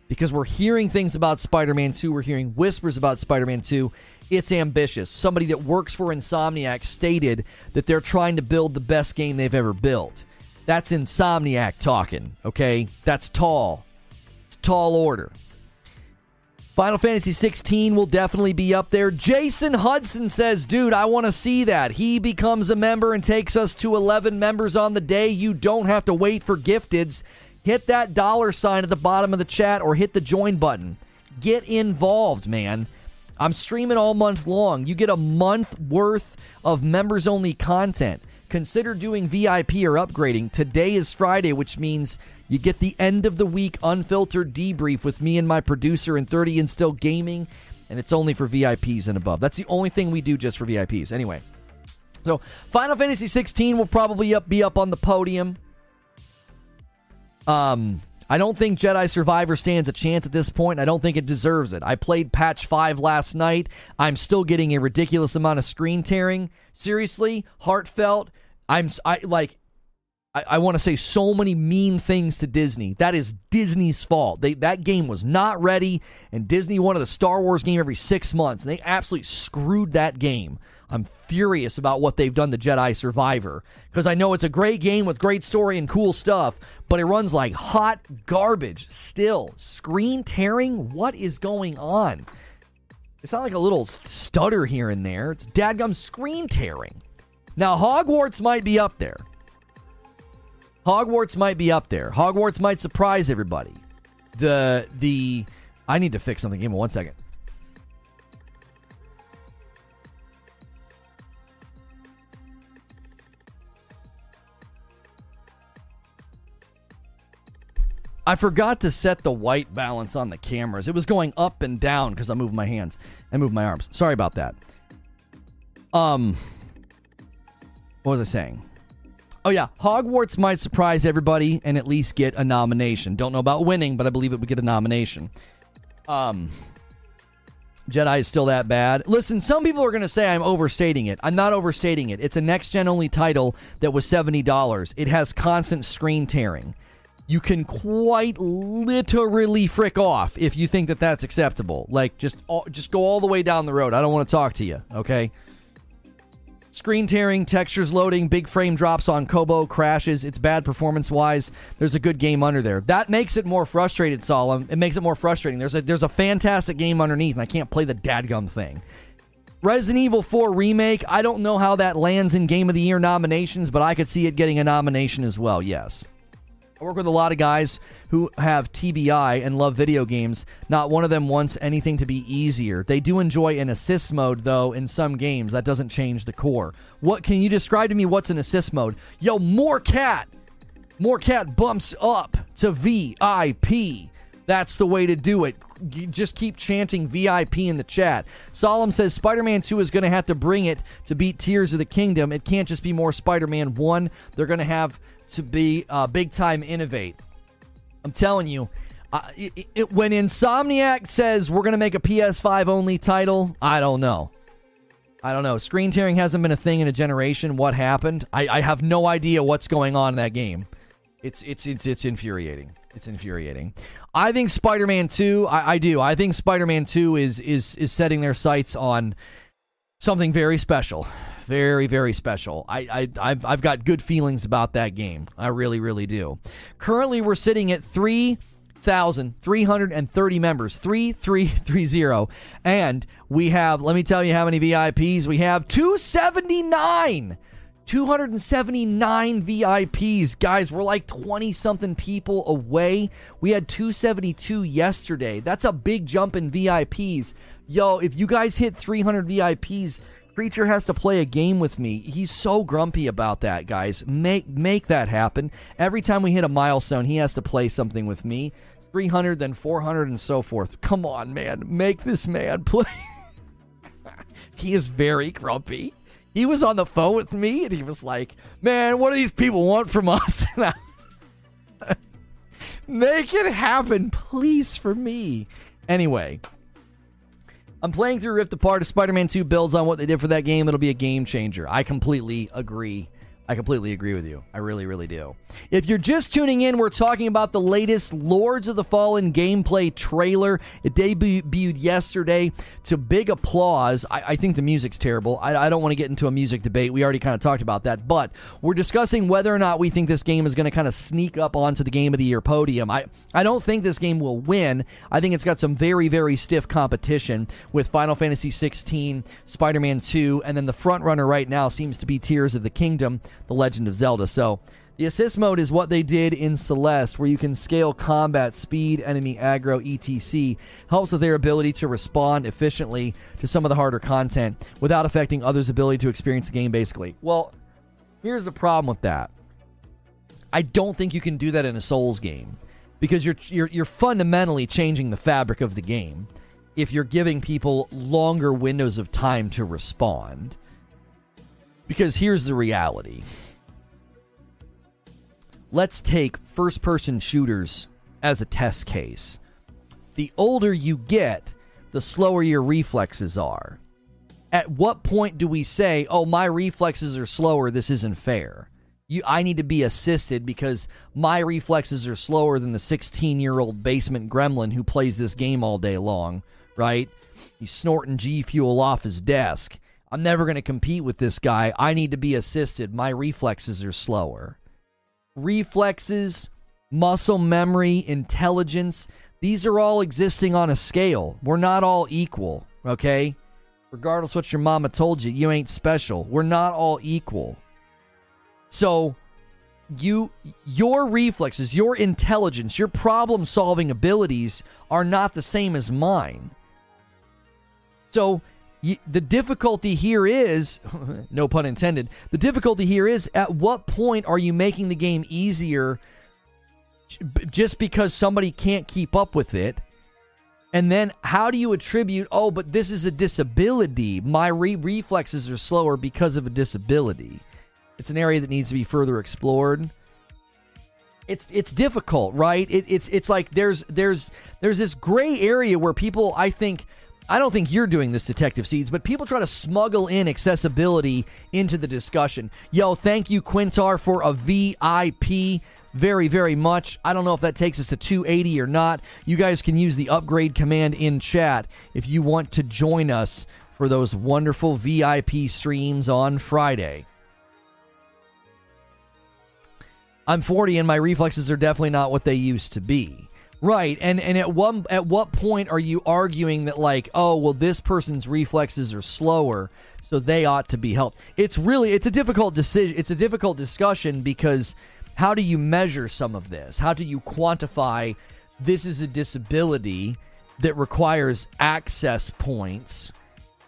Because we're hearing things about Spider-Man 2, we're hearing whispers about Spider-Man 2, it's ambitious. Somebody that works for Insomniac stated that they're trying to build the best game they've ever built. That's Insomniac talking, okay? That's tall. It's tall order. Final Fantasy 16 will definitely be up there. Jason Hudson says, dude, I want to see that. He becomes a member and takes us to 11 members on the day. You don't have to wait for gifteds. Hit that dollar sign at the bottom of the chat or hit the join button. Get involved, man. I'm streaming all month long. You get a month worth of members only content. Consider doing VIP or upgrading. Today is Friday, which means you get the end of the week unfiltered debrief with me and my producer and 30 and still gaming, and it's only for VIPs and above. That's the only thing we do just for VIPs. Anyway, so Final Fantasy 16 will probably up, be up on the podium. Um, I don't think Jedi Survivor stands a chance at this point. I don't think it deserves it. I played patch 5 last night. I'm still getting a ridiculous amount of screen tearing. Seriously, heartfelt. I'm I like I, I want to say so many mean things to Disney. That is Disney's fault. They that game was not ready, and Disney wanted a Star Wars game every six months, and they absolutely screwed that game. I'm furious about what they've done to Jedi Survivor because I know it's a great game with great story and cool stuff, but it runs like hot garbage still. Screen tearing? What is going on? It's not like a little stutter here and there. It's dadgum screen tearing. Now, Hogwarts might be up there. Hogwarts might be up there. Hogwarts might surprise everybody. The the I need to fix something. Give me one second. I forgot to set the white balance on the cameras. It was going up and down because I moved my hands and moved my arms. Sorry about that. Um, what was I saying? Oh yeah, Hogwarts might surprise everybody and at least get a nomination. Don't know about winning, but I believe it would get a nomination. Um, Jedi is still that bad. Listen, some people are going to say I'm overstating it. I'm not overstating it. It's a next gen only title that was $70. It has constant screen tearing you can quite literally frick off if you think that that's acceptable. Like just just go all the way down the road. I don't want to talk to you, okay? Screen tearing, textures loading, big frame drops on Koboh, crashes. It's bad performance wise. There's a good game under there. That makes it more frustrated, Solemn. It makes it more frustrating. There's a there's a fantastic game underneath, and I can't play the dadgum thing. Resident Evil 4 Remake, I don't know how that lands in Game of the Year nominations, but I could see it getting a nomination as well, yes. I work with a lot of guys who have TBI and love video games. Not one of them wants anything to be easier. They do enjoy an assist mode, though, in some games. That doesn't change the core. What can you describe to me what's an assist mode? Yo, more cat! More cat bumps up to VIP. That's the way to do it. Just keep chanting VIP in the chat. Solemn says Spider Man 2 is going to have to bring it to beat Tears of the Kingdom. It can't just be more Spider Man 1. They're going to have to be uh, big time innovate. I'm telling you, uh, it, it, when Insomniac says we're going to make a PS5 only title, I don't know. I don't know. Screen tearing hasn't been a thing in a generation. What happened? I, I have no idea what's going on in that game. It's it's it's it's infuriating. It's infuriating. I think Spider-Man 2, I, I do. I think Spider-Man 2 is is is setting their sights on something very special very very special. I, I I've I've got good feelings about that game. I really really do. Currently, we're sitting at three. 1,330 members, 3330. And we have, let me tell you how many VIPs we have 279. 279 VIPs. Guys, we're like 20 something people away. We had 272 yesterday. That's a big jump in VIPs. Yo, if you guys hit 300 VIPs, Creature has to play a game with me. He's so grumpy about that, guys. Make make that happen. Every time we hit a milestone, he has to play something with me. 300, then 400, and so forth. Come on, man. Make this man play. he is very grumpy. He was on the phone with me and he was like, Man, what do these people want from us? Make it happen, please, for me. Anyway, I'm playing through Rift Apart. If Spider Man 2 builds on what they did for that game, it'll be a game changer. I completely agree I completely agree with you. I really, really do. If you're just tuning in, we're talking about the latest Lords of the Fallen gameplay trailer. It debuted yesterday to big applause. I, I think the music's terrible. I, I don't want to get into a music debate. We already kind of talked about that. But we're discussing whether or not we think this game is going to kind of sneak up onto the Game of the Year podium. I, I don't think this game will win. I think it's got some very, very stiff competition with Final Fantasy 16, Spider Man 2, and then the front runner right now seems to be Tears of the Kingdom. The Legend of Zelda. So, the assist mode is what they did in Celeste, where you can scale combat speed, enemy aggro, etc. Helps with their ability to respond efficiently to some of the harder content without affecting others' ability to experience the game, basically. Well, here's the problem with that. I don't think you can do that in a Souls game because you're, you're, you're fundamentally changing the fabric of the game if you're giving people longer windows of time to respond. Because here's the reality. Let's take first person shooters as a test case. The older you get, the slower your reflexes are. At what point do we say, "Oh, my reflexes are slower, this isn't fair." You, I need to be assisted because my reflexes are slower than the 16 year old basement gremlin who plays this game all day long, right? He's snorting G Fuel off his desk. I'm never going to compete with this guy. I need to be assisted. My reflexes are slower. Reflexes, muscle memory, intelligence, these are all existing on a scale. We're not all equal, okay? Regardless what your mama told you, you ain't special. We're not all equal. So, you your reflexes, your intelligence, your problem-solving abilities are not the same as mine. So, the difficulty here is no pun intended the difficulty here is at what point are you making the game easier just because somebody can't keep up with it. And then how do you attribute, oh, but this is a disability? My re- reflexes are slower because of a disability. It's an area that needs to be further explored. It's it's difficult, right? It, it's it's like there's there's there's this gray area where people I think I don't think you're doing this, Detective Seeds, but people try to smuggle in accessibility into the discussion. Yo, thank you, Quintar, for a VIP very, very much. I don't know if that takes us to 280 or not. You guys can use the upgrade command in chat if you want to join us for those wonderful VIP streams on Friday. I'm 40 and my reflexes are definitely not what they used to be. Right. And and at one at what point are you arguing that like, oh, well this person's reflexes are slower, so they ought to be helped. It's really it's a difficult decision. It's a difficult discussion because how do you measure some of this? How do you quantify this is a disability that requires access points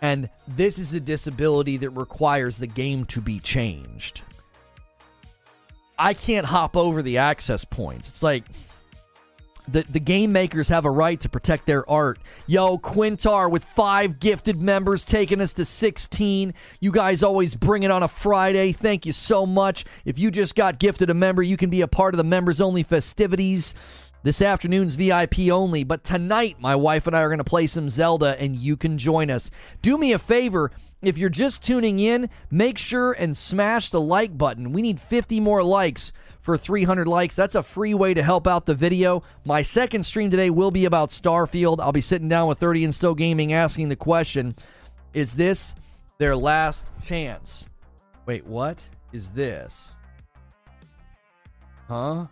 and this is a disability that requires the game to be changed? I can't hop over the access points. It's like the, the game makers have a right to protect their art. Yo, Quintar with five gifted members taking us to 16. You guys always bring it on a Friday. Thank you so much. If you just got gifted a member, you can be a part of the members only festivities. This afternoon's VIP only, but tonight my wife and I are going to play some Zelda and you can join us. Do me a favor if you're just tuning in, make sure and smash the like button. We need 50 more likes for 300 likes. That's a free way to help out the video. My second stream today will be about Starfield. I'll be sitting down with 30 and Still Gaming asking the question Is this their last chance? Wait, what is this? Huh?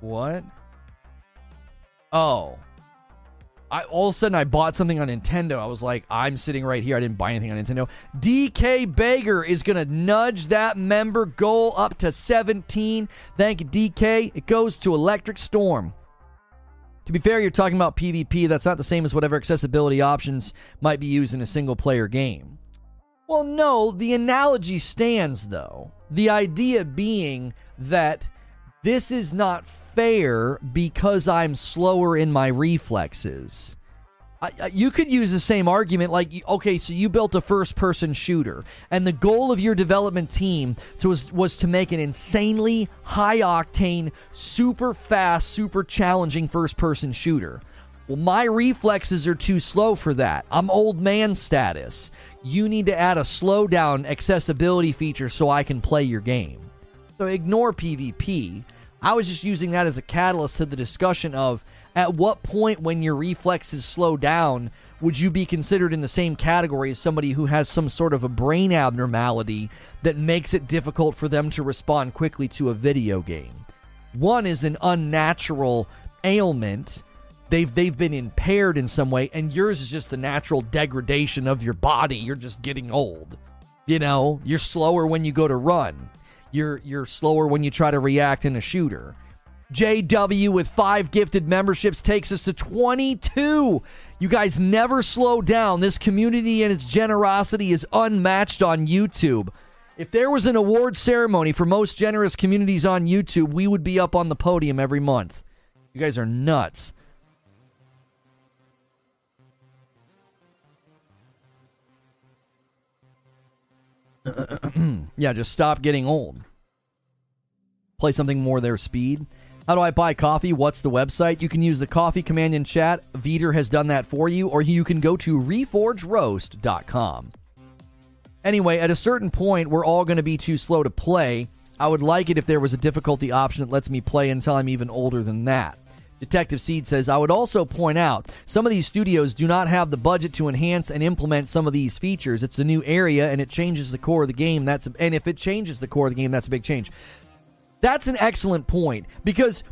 What? Oh. I all of a sudden I bought something on Nintendo. I was like, I'm sitting right here. I didn't buy anything on Nintendo. DK Bager is gonna nudge that member goal up to 17. Thank you, DK. It goes to Electric Storm. To be fair, you're talking about PvP. That's not the same as whatever accessibility options might be used in a single player game. Well, no, the analogy stands though. The idea being that this is not fair because I'm slower in my reflexes. I, you could use the same argument like okay so you built a first person shooter and the goal of your development team to, was, was to make an insanely high octane super fast super challenging first person shooter. Well my reflexes are too slow for that. I'm old man status. You need to add a slowdown accessibility feature so i can play your game. So ignore pvp I was just using that as a catalyst to the discussion of at what point when your reflexes slow down would you be considered in the same category as somebody who has some sort of a brain abnormality that makes it difficult for them to respond quickly to a video game? One is an unnatural ailment. They've they've been impaired in some way, and yours is just the natural degradation of your body. You're just getting old. You know, you're slower when you go to run. You're you're slower when you try to react in a shooter. JW with five gifted memberships takes us to 22. You guys never slow down. This community and its generosity is unmatched on YouTube. If there was an award ceremony for most generous communities on YouTube, we would be up on the podium every month. You guys are nuts. Yeah, just stop getting old. Play something more their speed. How do I buy coffee? What's the website? You can use the coffee command in chat. Veeder has done that for you, or you can go to reforgeroast.com. Anyway, at a certain point, we're all going to be too slow to play. I would like it if there was a difficulty option that lets me play until I'm even older than that. Detective Seed says, I would also point out some of these studios do not have the budget to enhance and implement some of these features. It's a new area and it changes the core of the game. That's a, and if it changes the core of the game, that's a big change. That's an excellent point because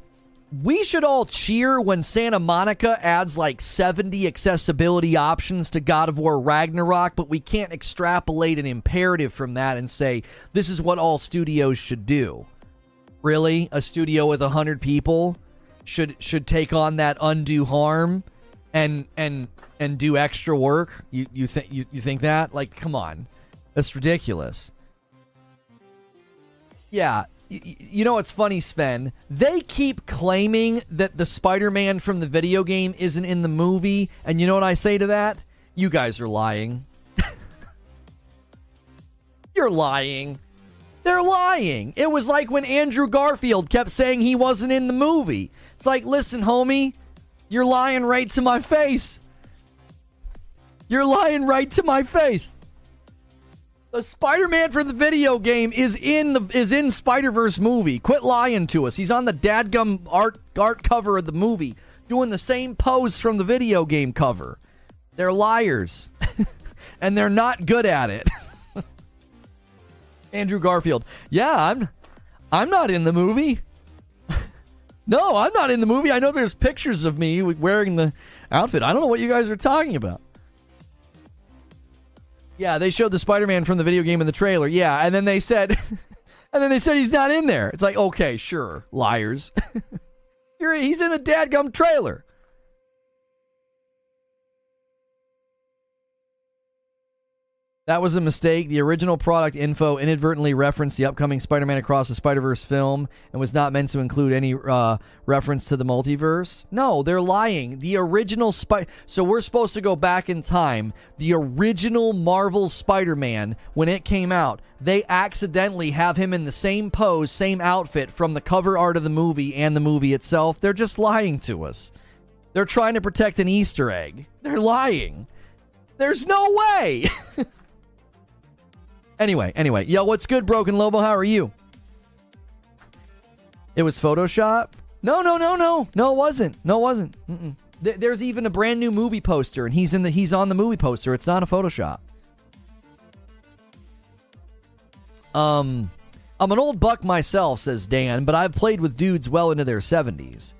we should all cheer when Santa Monica adds like 70 accessibility options to God of War Ragnarok, but we can't extrapolate an imperative from that and say this is what all studios should do. Really? A studio with 100 people? Should should take on that undue harm and and and do extra work. You you think you, you think that? Like, come on, that's ridiculous. Yeah, you know what's funny, Sven? They keep claiming that the Spider Man from the video game isn't in the movie. And you know what I say to that? You guys are lying. You're lying. They're lying. It was like when Andrew Garfield kept saying he wasn't in the movie. It's like, listen, homie, you're lying right to my face. You're lying right to my face. The Spider-Man for the video game is in the is in Spider-Verse movie. Quit lying to us. He's on the dadgum art art cover of the movie, doing the same pose from the video game cover. They're liars. and they're not good at it. Andrew Garfield. Yeah, I'm I'm not in the movie. No, I'm not in the movie. I know there's pictures of me wearing the outfit. I don't know what you guys are talking about. Yeah, they showed the Spider-Man from the video game in the trailer. Yeah, and then they said, and then they said he's not in there. It's like, okay, sure, liars. He's in a dadgum trailer. That was a mistake. The original product info inadvertently referenced the upcoming Spider Man Across the Spider Verse film and was not meant to include any uh, reference to the multiverse. No, they're lying. The original Spider. So we're supposed to go back in time. The original Marvel Spider Man, when it came out, they accidentally have him in the same pose, same outfit from the cover art of the movie and the movie itself. They're just lying to us. They're trying to protect an Easter egg. They're lying. There's no way. Anyway, anyway, yo, what's good, Broken Lobo? How are you? It was Photoshop? No, no, no, no, no, it wasn't. No, it wasn't. Th- there's even a brand new movie poster, and he's in the he's on the movie poster. It's not a Photoshop. Um, I'm an old buck myself, says Dan, but I've played with dudes well into their 70s.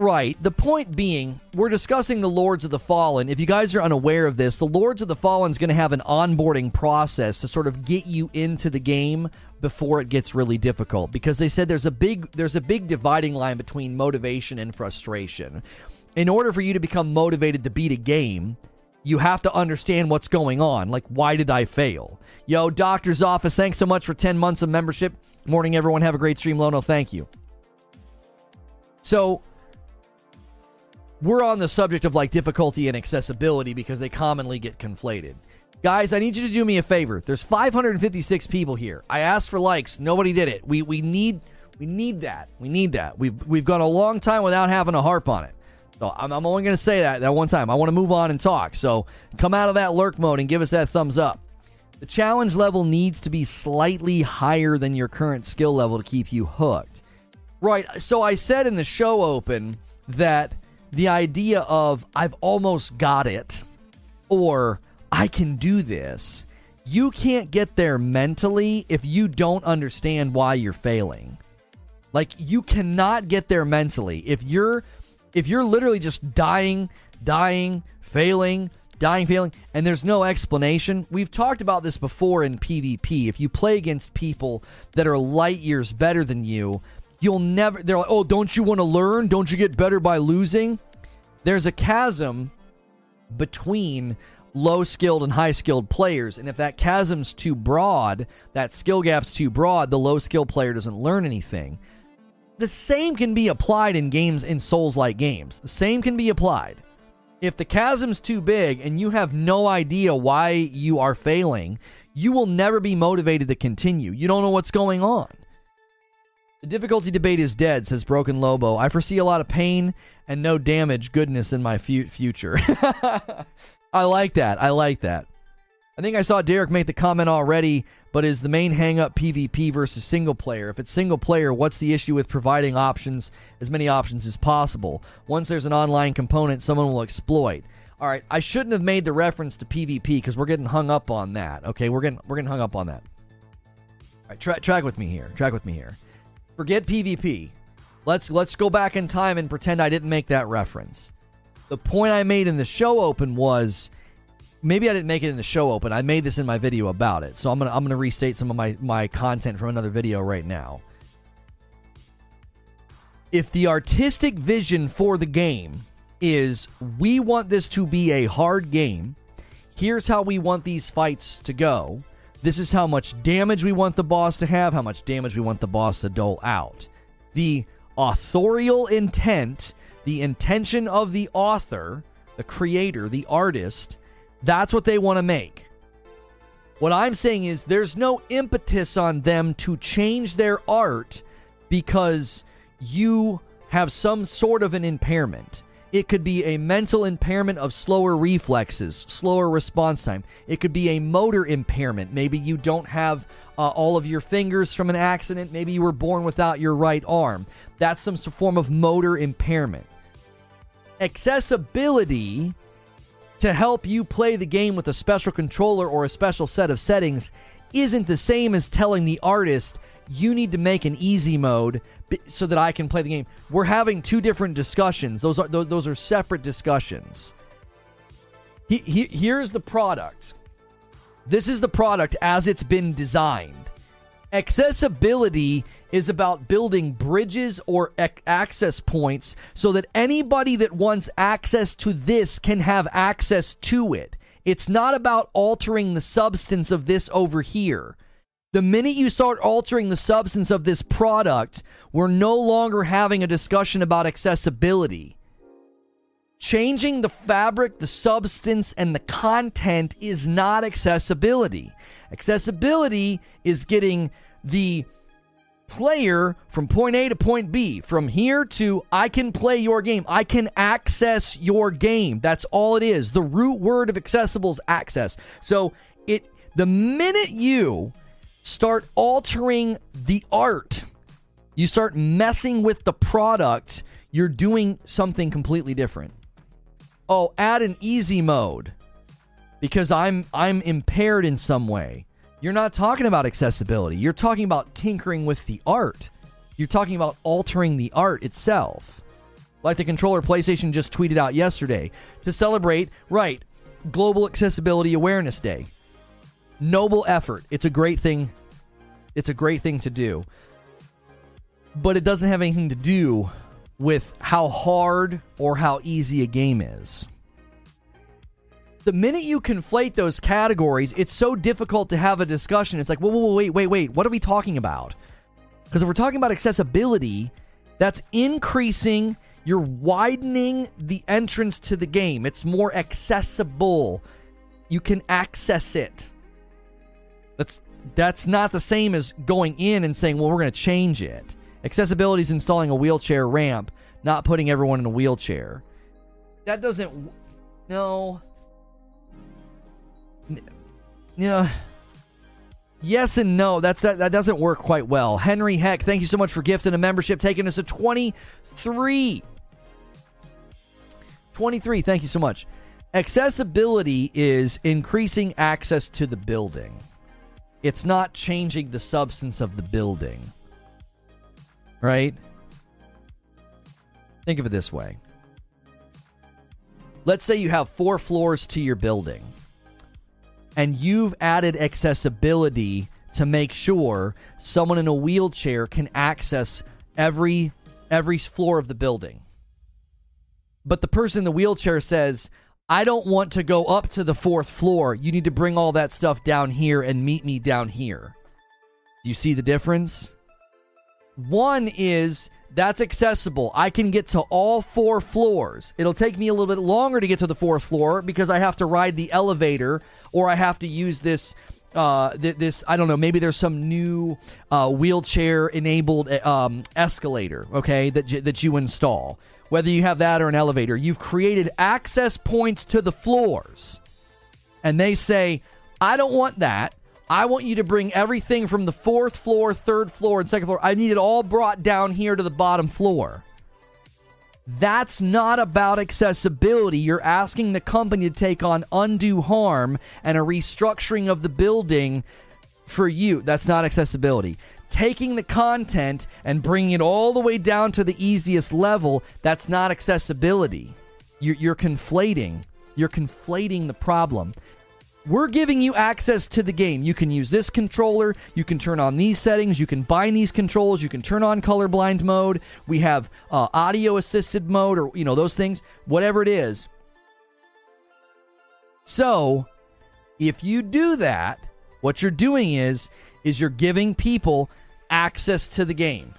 Right. The point being, we're discussing the Lords of the Fallen. If you guys are unaware of this, the Lords of the Fallen is going to have an onboarding process to sort of get you into the game before it gets really difficult because they said there's a big there's a big dividing line between motivation and frustration. In order for you to become motivated to beat a game, you have to understand what's going on. Like why did I fail? Yo, doctor's office, thanks so much for 10 months of membership. Morning everyone, have a great stream Lono, thank you. So, we're on the subject of like difficulty and accessibility because they commonly get conflated. Guys, I need you to do me a favor. There's 556 people here. I asked for likes. Nobody did it. We we need we need that. We need that. We've we've gone a long time without having a harp on it. So I'm, I'm only going to say that that one time. I want to move on and talk. So come out of that lurk mode and give us that thumbs up. The challenge level needs to be slightly higher than your current skill level to keep you hooked. Right. So I said in the show open that the idea of I've almost got it or I can do this, you can't get there mentally if you don't understand why you're failing. Like you cannot get there mentally if you're if you're literally just dying, dying, failing, dying, failing, and there's no explanation. We've talked about this before in PvP. If you play against people that are light years better than you, You'll never, they're like, oh, don't you want to learn? Don't you get better by losing? There's a chasm between low skilled and high skilled players. And if that chasm's too broad, that skill gap's too broad, the low skilled player doesn't learn anything. The same can be applied in games in Souls like games. The same can be applied. If the chasm's too big and you have no idea why you are failing, you will never be motivated to continue. You don't know what's going on. The difficulty debate is dead, says Broken Lobo. I foresee a lot of pain and no damage goodness in my fu- future. I like that. I like that. I think I saw Derek make the comment already, but is the main hangup PvP versus single player? If it's single player, what's the issue with providing options, as many options as possible? Once there's an online component, someone will exploit. All right, I shouldn't have made the reference to PvP because we're getting hung up on that. Okay, we're getting we're getting hung up on that. All right, tra- track with me here. Track with me here. Forget PvP. Let's let's go back in time and pretend I didn't make that reference. The point I made in the show open was maybe I didn't make it in the show open. I made this in my video about it. So I'm gonna I'm gonna restate some of my, my content from another video right now. If the artistic vision for the game is we want this to be a hard game, here's how we want these fights to go. This is how much damage we want the boss to have, how much damage we want the boss to dole out. The authorial intent, the intention of the author, the creator, the artist, that's what they want to make. What I'm saying is there's no impetus on them to change their art because you have some sort of an impairment. It could be a mental impairment of slower reflexes, slower response time. It could be a motor impairment. Maybe you don't have uh, all of your fingers from an accident. Maybe you were born without your right arm. That's some form of motor impairment. Accessibility to help you play the game with a special controller or a special set of settings isn't the same as telling the artist you need to make an easy mode so that I can play the game. We're having two different discussions. Those are those are separate discussions. He, he, here's the product. This is the product as it's been designed. Accessibility is about building bridges or ec- access points so that anybody that wants access to this can have access to it. It's not about altering the substance of this over here. The minute you start altering the substance of this product, we're no longer having a discussion about accessibility. Changing the fabric, the substance, and the content is not accessibility. Accessibility is getting the player from point A to point B. From here to I can play your game. I can access your game. That's all it is. The root word of accessible is access. So it the minute you start altering the art, you start messing with the product, you're doing something completely different. Oh, add an easy mode because I'm I'm impaired in some way. You're not talking about accessibility. You're talking about tinkering with the art. You're talking about altering the art itself. Like the controller PlayStation just tweeted out yesterday to celebrate, right, Global Accessibility Awareness Day noble effort. It's a great thing. It's a great thing to do. But it doesn't have anything to do with how hard or how easy a game is. The minute you conflate those categories, it's so difficult to have a discussion. It's like, whoa, whoa, whoa wait, wait, wait. What are we talking about? Because if we're talking about accessibility, that's increasing, you're widening the entrance to the game. It's more accessible. You can access it. That's not the same as going in and saying, "Well, we're going to change it." Accessibility is installing a wheelchair ramp, not putting everyone in a wheelchair. That doesn't. No. Yeah. Yes and no. That's that. That doesn't work quite well. Henry Heck, thank you so much for gifting a membership, taking us to twenty three. 23. Thank you so much. Accessibility is increasing access to the building. It's not changing the substance of the building. Right? Think of it this way. Let's say you have four floors to your building, and you've added accessibility to make sure someone in a wheelchair can access every every floor of the building. But the person in the wheelchair says, I don't want to go up to the fourth floor. You need to bring all that stuff down here and meet me down here. Do you see the difference? One is that's accessible. I can get to all four floors. It'll take me a little bit longer to get to the fourth floor because I have to ride the elevator or I have to use this uh, th- this I don't know. Maybe there's some new uh, wheelchair enabled um, escalator, okay, that j- that you install whether you have that or an elevator. You've created access points to the floors. And they say, I don't want that. I want you to bring everything from the fourth floor, third floor, and second floor. I need it all brought down here to the bottom floor. That's not about accessibility. You're asking the company to take on undue harm and a restructuring of the building for you. That's not accessibility taking the content and bringing it all the way down to the easiest level, that's not accessibility. You're, you're conflating. You're conflating the problem. We're giving you access to the game. You can use this controller. You can turn on these settings. You can bind these controls. You can turn on colorblind mode. We have uh, audio assisted mode, or you know those things. Whatever it is. So, if you do that, What you're doing is is you're giving people access to the game.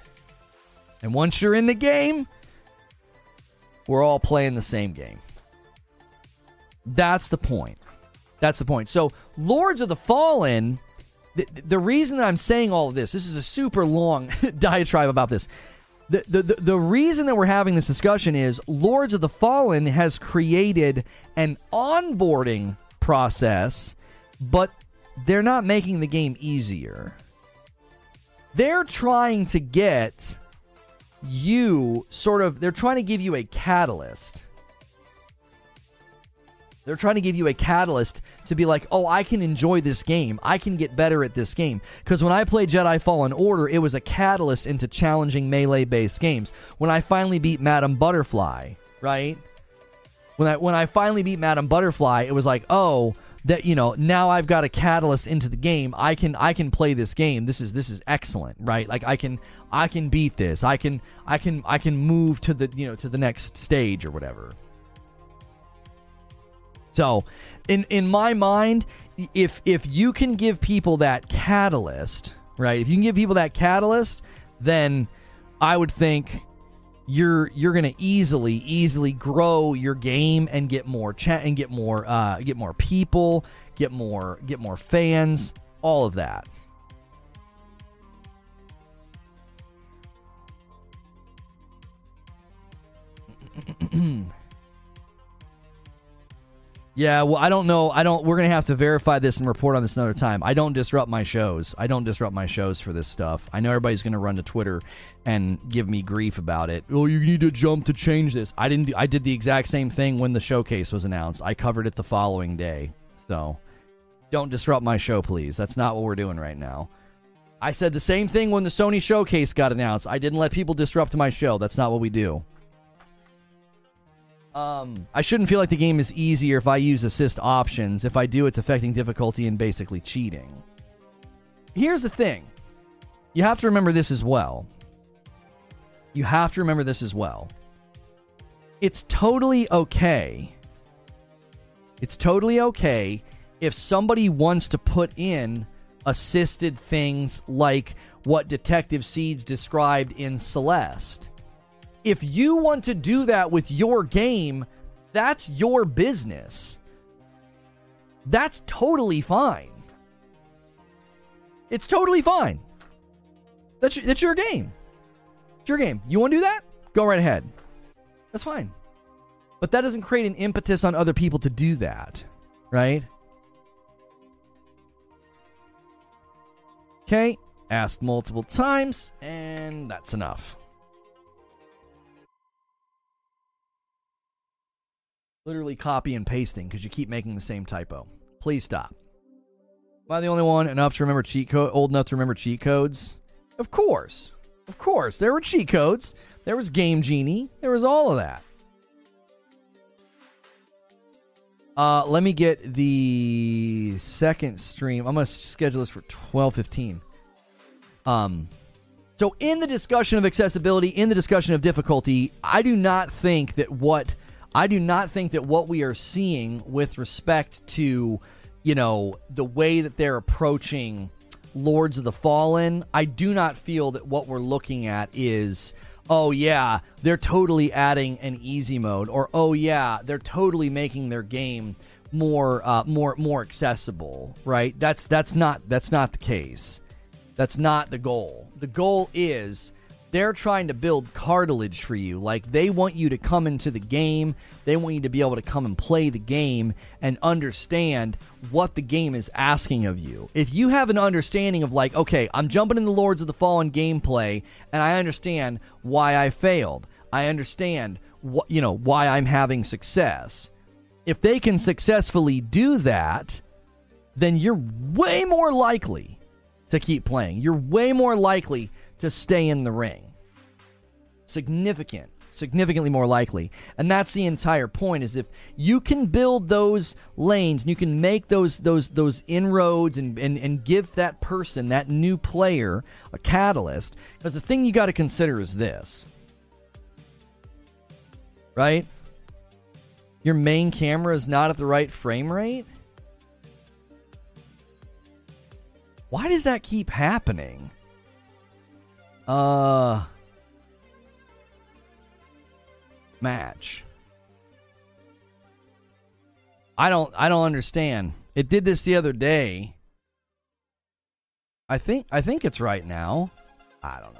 And once you're in the game, we're all playing the same game. That's the point. That's the point. So, Lords of the Fallen, the, the reason that I'm saying all of this, this is a super long diatribe about this. The, the, the, the reason that we're having this discussion is Lords of the Fallen has created an onboarding process, but they're not making the game easier. They're trying to get you sort of, they're trying to give you a catalyst they're trying to give you a catalyst to be like, oh, I can enjoy this game. I can get better at this game. Because when I played Jedi Fallen Order, it was a catalyst into challenging melee based games. When I finally beat Madame Butterfly, right? When I when I finally beat Madame Butterfly, it was like, oh, that you know, now I've got a catalyst into the game. I can I can play this game. This is this is excellent, right? Like I can I can beat this. I can I can I can move to the you know to the next stage or whatever. So, in in my mind, if if you can give people that catalyst, right? If you can give people that catalyst, then I would think you're you're going to easily easily grow your game and get more chat and get more uh, get more people, get more get more fans, all of that. Yeah, well, I don't know. I don't. We're gonna have to verify this and report on this another time. I don't disrupt my shows. I don't disrupt my shows for this stuff. I know everybody's gonna run to Twitter and give me grief about it. Oh, you need to jump to change this. I didn't. I did the exact same thing when the showcase was announced. I covered it the following day. So, don't disrupt my show, please. That's not what we're doing right now. I said the same thing when the Sony showcase got announced. I didn't let people disrupt my show. That's not what we do. Um, I shouldn't feel like the game is easier if I use assist options. If I do, it's affecting difficulty and basically cheating. Here's the thing you have to remember this as well. You have to remember this as well. It's totally okay. It's totally okay if somebody wants to put in assisted things like what Detective Seeds described in Celeste if you want to do that with your game, that's your business. That's totally fine. It's totally fine. That's your, that's your game. It's your game. You want to do that? Go right ahead. That's fine. But that doesn't create an impetus on other people to do that, right? Okay, asked multiple times, and that's enough. Literally copy and pasting because you keep making the same typo. Please stop. Am I the only one enough to remember cheat code? Old enough to remember cheat codes? Of course, of course. There were cheat codes. There was Game Genie. There was all of that. Uh, let me get the second stream. I'm gonna schedule this for 12:15. Um, so in the discussion of accessibility, in the discussion of difficulty, I do not think that what I do not think that what we are seeing with respect to, you know, the way that they're approaching Lords of the Fallen, I do not feel that what we're looking at is, oh yeah, they're totally adding an easy mode, or oh yeah, they're totally making their game more uh, more more accessible, right? That's that's not that's not the case. That's not the goal. The goal is they're trying to build cartilage for you. Like they want you to come into the game, they want you to be able to come and play the game and understand what the game is asking of you. If you have an understanding of like, okay, I'm jumping in the Lords of the Fallen gameplay and I understand why I failed. I understand what you know, why I'm having success. If they can successfully do that, then you're way more likely to keep playing. You're way more likely to stay in the ring. Significant, significantly more likely. And that's the entire point is if you can build those lanes and you can make those those those inroads and, and, and give that person, that new player, a catalyst, because the thing you got to consider is this. Right? Your main camera is not at the right frame rate? Why does that keep happening? Uh match. I don't I don't understand. It did this the other day. I think I think it's right now. I don't know.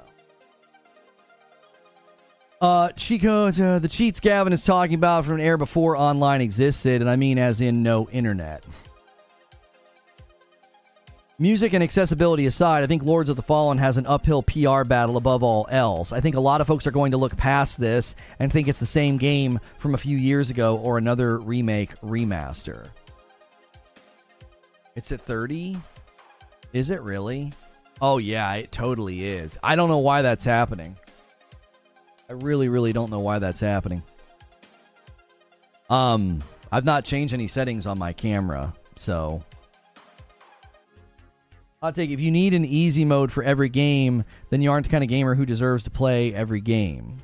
Uh, Chico, uh, the cheats Gavin is talking about from an era before online existed, and I mean as in no internet. Music and accessibility aside, I think Lords of the Fallen has an uphill PR battle above all else. I think a lot of folks are going to look past this and think it's the same game from a few years ago or another remake remaster. It's at 30? Is it really? Oh, yeah, it totally is. I don't know why that's happening. I really, really don't know why that's happening. Um, I've not changed any settings on my camera, so I'll take if you need an easy mode for every game, then you aren't the kind of gamer who deserves to play every game.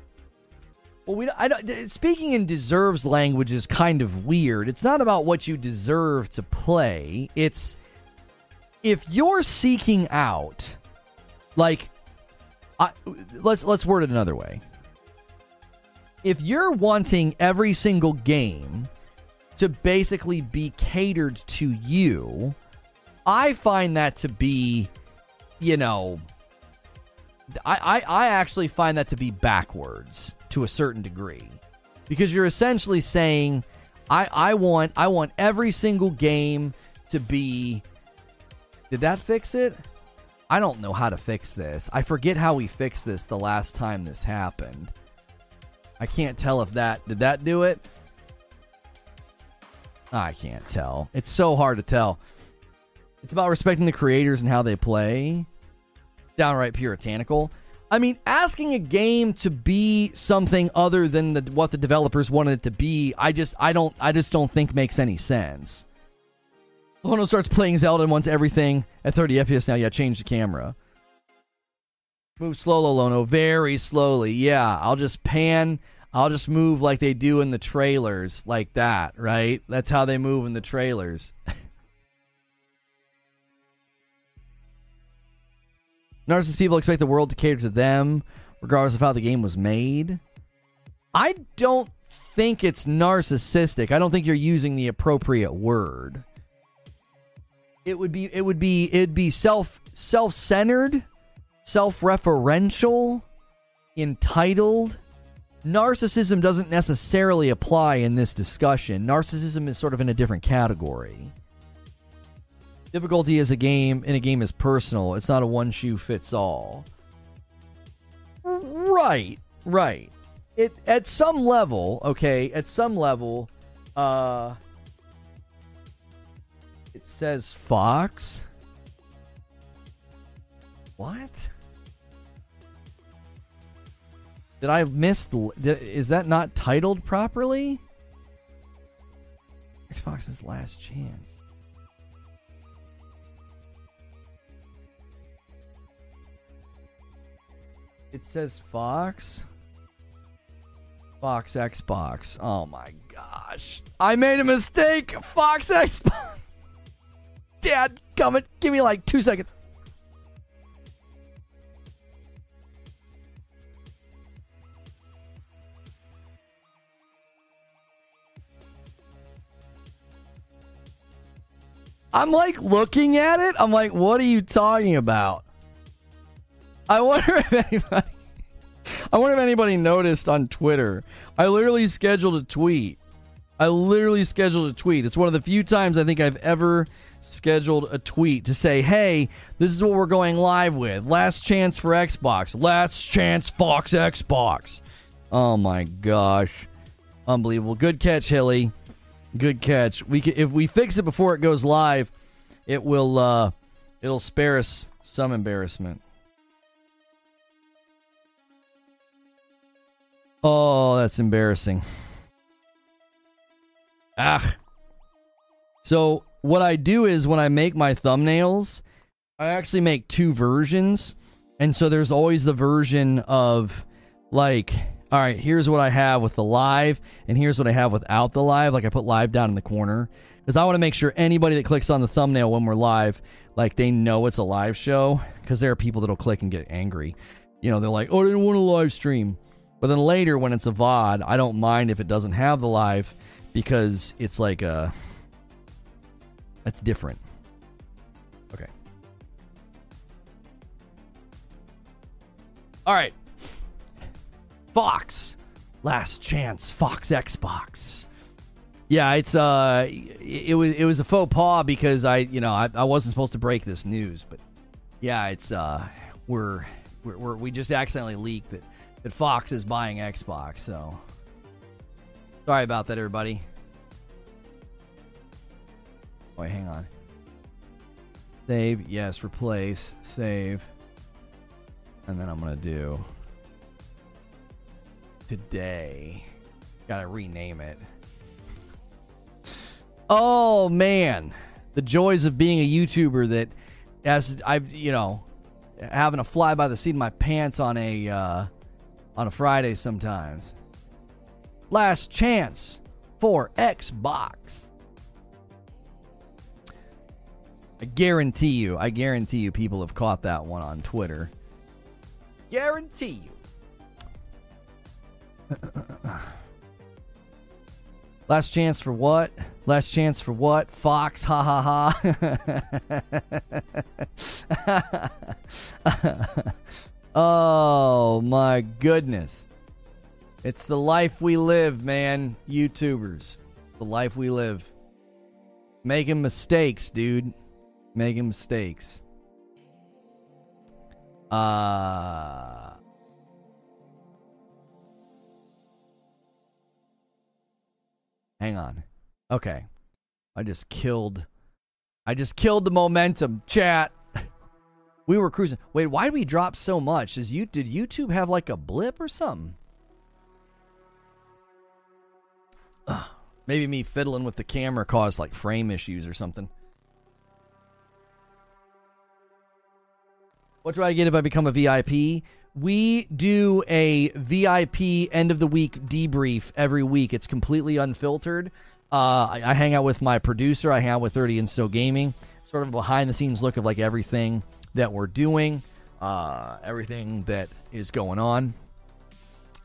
Well, we I don't, speaking in deserves language is kind of weird. It's not about what you deserve to play. It's if you're seeking out, like, I, let's let's word it another way. If you're wanting every single game to basically be catered to you, I find that to be, you know, I, I, I actually find that to be backwards to a certain degree because you're essentially saying I, I want I want every single game to be did that fix it? I don't know how to fix this. I forget how we fixed this the last time this happened. I can't tell if that did that do it? I can't tell. It's so hard to tell. It's about respecting the creators and how they play. Downright puritanical. I mean, asking a game to be something other than the, what the developers wanted it to be, I just I don't I just don't think makes any sense. Lono starts playing Zelda and wants everything at 30 FPS now. Yeah, change the camera. Move slow, Lono, very slowly. Yeah, I'll just pan. I'll just move like they do in the trailers, like that, right? That's how they move in the trailers. Narcissist people expect the world to cater to them, regardless of how the game was made. I don't think it's narcissistic. I don't think you're using the appropriate word. It would be it would be it'd be self self-centered, self-referential, entitled. Narcissism doesn't necessarily apply in this discussion. Narcissism is sort of in a different category. Difficulty is a game and a game is personal. It's not a one shoe fits all. Right, right. It at some level, okay, at some level, uh it says Fox. What? Did I miss is that not titled properly? Xbox's last chance. It says Fox. Fox Xbox. Oh my gosh. I made a mistake. Fox Xbox. Dad, come it. Give me like two seconds. I'm like looking at it. I'm like, what are you talking about? I wonder if anybody I wonder if anybody noticed on Twitter. I literally scheduled a tweet. I literally scheduled a tweet. It's one of the few times I think I've ever scheduled a tweet to say, "Hey, this is what we're going live with. Last chance for Xbox. Last chance Fox Xbox." Oh my gosh. Unbelievable. Good catch, Hilly. Good catch. We can, if we fix it before it goes live, it will uh it'll spare us some embarrassment. Oh, that's embarrassing. Ah. So, what I do is when I make my thumbnails, I actually make two versions. And so there's always the version of like, all right, here's what I have with the live, and here's what I have without the live. Like I put live down in the corner because I want to make sure anybody that clicks on the thumbnail when we're live like they know it's a live show because there are people that'll click and get angry. You know, they're like, "Oh, I didn't want a live stream." But then later, when it's a VOD, I don't mind if it doesn't have the live because it's like a. It's different. Okay. All right. Fox. Last chance. Fox Xbox. Yeah, it's uh, it, was it was a faux pas because I you know I, I wasn't supposed to break this news, but yeah, it's uh, we're we're, we're we just accidentally leaked that that Fox is buying Xbox. So sorry about that, everybody. Wait, hang on. Save, yes, replace, save. And then I'm going to do today. Got to rename it. Oh man, the joys of being a YouTuber that as I've, you know, having a fly by the seat of my pants on a uh, on a Friday sometimes. Last chance for Xbox. I guarantee you, I guarantee you people have caught that one on Twitter. Guarantee you. Last chance for what? Last chance for what? Fox, ha ha ha. oh my goodness. It's the life we live, man. YouTubers. The life we live. Making mistakes, dude making mistakes. Uh Hang on. Okay. I just killed I just killed the momentum. Chat. We were cruising. Wait, why did we drop so much? Is you did YouTube have like a blip or something? Maybe me fiddling with the camera caused like frame issues or something. What do I get if I become a VIP? We do a VIP end of the week debrief every week. It's completely unfiltered. Uh, I, I, hang out with my producer. I hang out with 30 and So Gaming. Sort of a behind the scenes look of like everything that we're doing, uh, everything that is going on.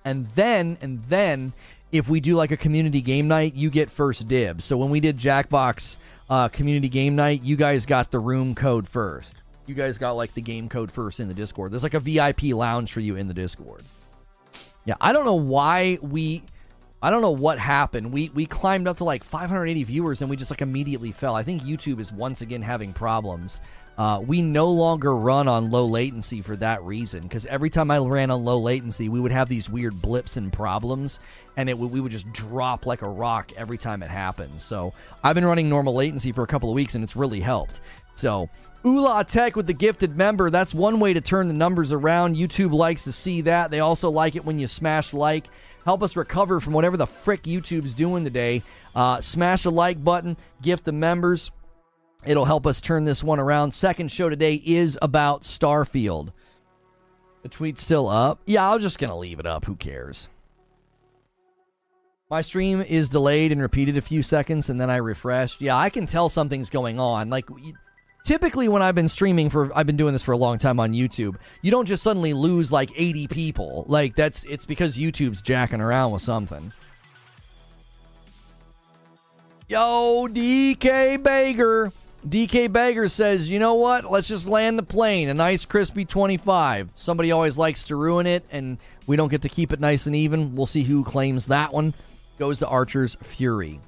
And then, and then, if we do like a community game night, you get first dibs. So when we did Jackbox uh, community game night, you guys got the room code first you guys got like the game code first in the Discord. There's like a VIP lounge for you in the Discord. Yeah, I don't know why we I don't know what happened. We we climbed up to like 580 viewers and we just like immediately fell. I think YouTube is once again having problems. Uh, we no longer run on low latency for that reason because every time I ran on low latency, we would have these weird blips and problems, and it we would just drop like a rock every time it happened. So I've been running normal latency for a couple of weeks, and it's really helped. So Ula Tech with the gifted member. That's one way to turn the numbers around. YouTube likes to see that. They also like it when you smash like. Help us recover from whatever the frick YouTube's doing today. Uh, smash the like button, gift the members. It'll help us turn this one around. Second show today is about Starfield. The tweet's still up. Yeah, I'm just going to leave it up. Who cares? My stream is delayed and repeated a few seconds, and then I refreshed. Yeah, I can tell something's going on. Like, typically when I've been streaming for I've been doing this for a long time on YouTube, you don't just suddenly lose like 80 people. Like that's it's because YouTube's jacking around with something. Yo, DK Bager. DK Bagger says, you know what? Let's just land the plane. A nice crispy 25. Somebody always likes to ruin it, and we don't get to keep it nice and even. We'll see who claims that one. Goes to Archer's Fury.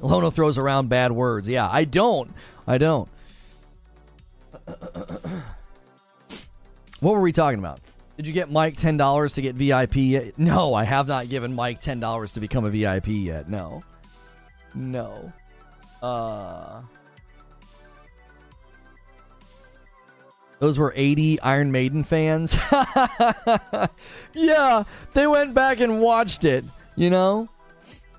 Lono throws around bad words. Yeah, I don't. I don't. what were we talking about? Did you get Mike ten dollars to get VIP? Yet? No, I have not given Mike ten dollars to become a VIP yet. No, no. Uh, those were eighty Iron Maiden fans. yeah, they went back and watched it. You know,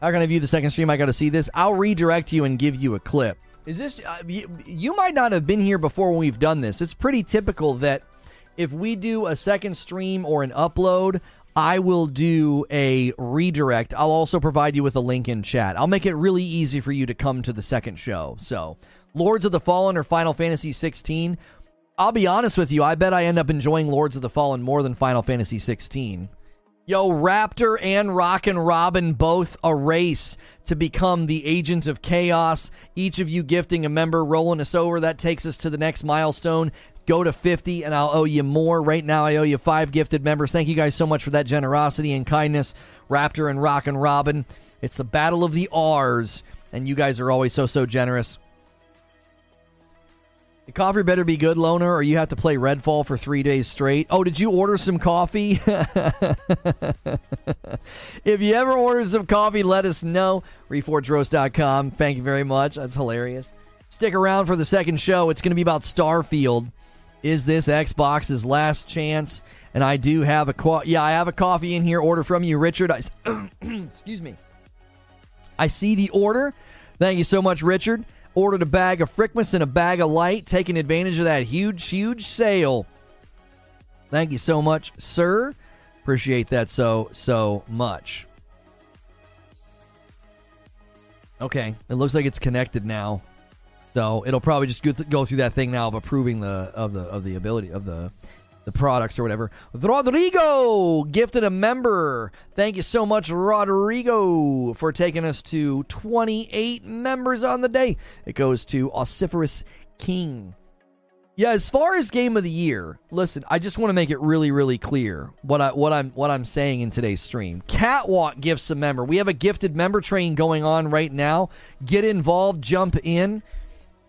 how can I view the second stream? I got to see this. I'll redirect you and give you a clip. Is this uh, you, you might not have been here before when we've done this. It's pretty typical that if we do a second stream or an upload, I will do a redirect. I'll also provide you with a link in chat. I'll make it really easy for you to come to the second show. So Lords of the Fallen or Final Fantasy 16. I'll be honest with you, I bet I end up enjoying Lords of the Fallen more than Final Fantasy 16. Yo, Raptor and Rockin' Robin both a race to become the agent of chaos. Each of you gifting a member, rolling us over. That takes us to the next milestone. Go to 50 and I'll owe you more. Right now, I owe you five gifted members. Thank you guys so much for that generosity and kindness. Raptor and Rockin' Robin. It's the battle of the R's, and you guys are always so, so generous. Coffee better be good, Loner, or you have to play Redfall for three days straight. Oh, did you order some coffee? if you ever order some coffee, let us know. Reforgeroast.com. Thank you very much. That's hilarious. Stick around for the second show. It's going to be about Starfield. Is this Xbox's last chance? And I do have a co- yeah, I have a coffee in here. Order from you, Richard. I, excuse me. I see the order. Thank you so much, Richard. Ordered a bag of Frickmas and a bag of light, taking advantage of that huge, huge sale. Thank you so much, sir. Appreciate that so, so much. Okay, it looks like it's connected now. So it'll probably just go through that thing now of approving the of the of the ability of the the products or whatever. Rodrigo gifted a member. Thank you so much, Rodrigo, for taking us to 28 members on the day. It goes to Ossiferous King. Yeah, as far as game of the year, listen, I just want to make it really, really clear what I what I'm what I'm saying in today's stream. Catwalk gifts a member. We have a gifted member train going on right now. Get involved, jump in.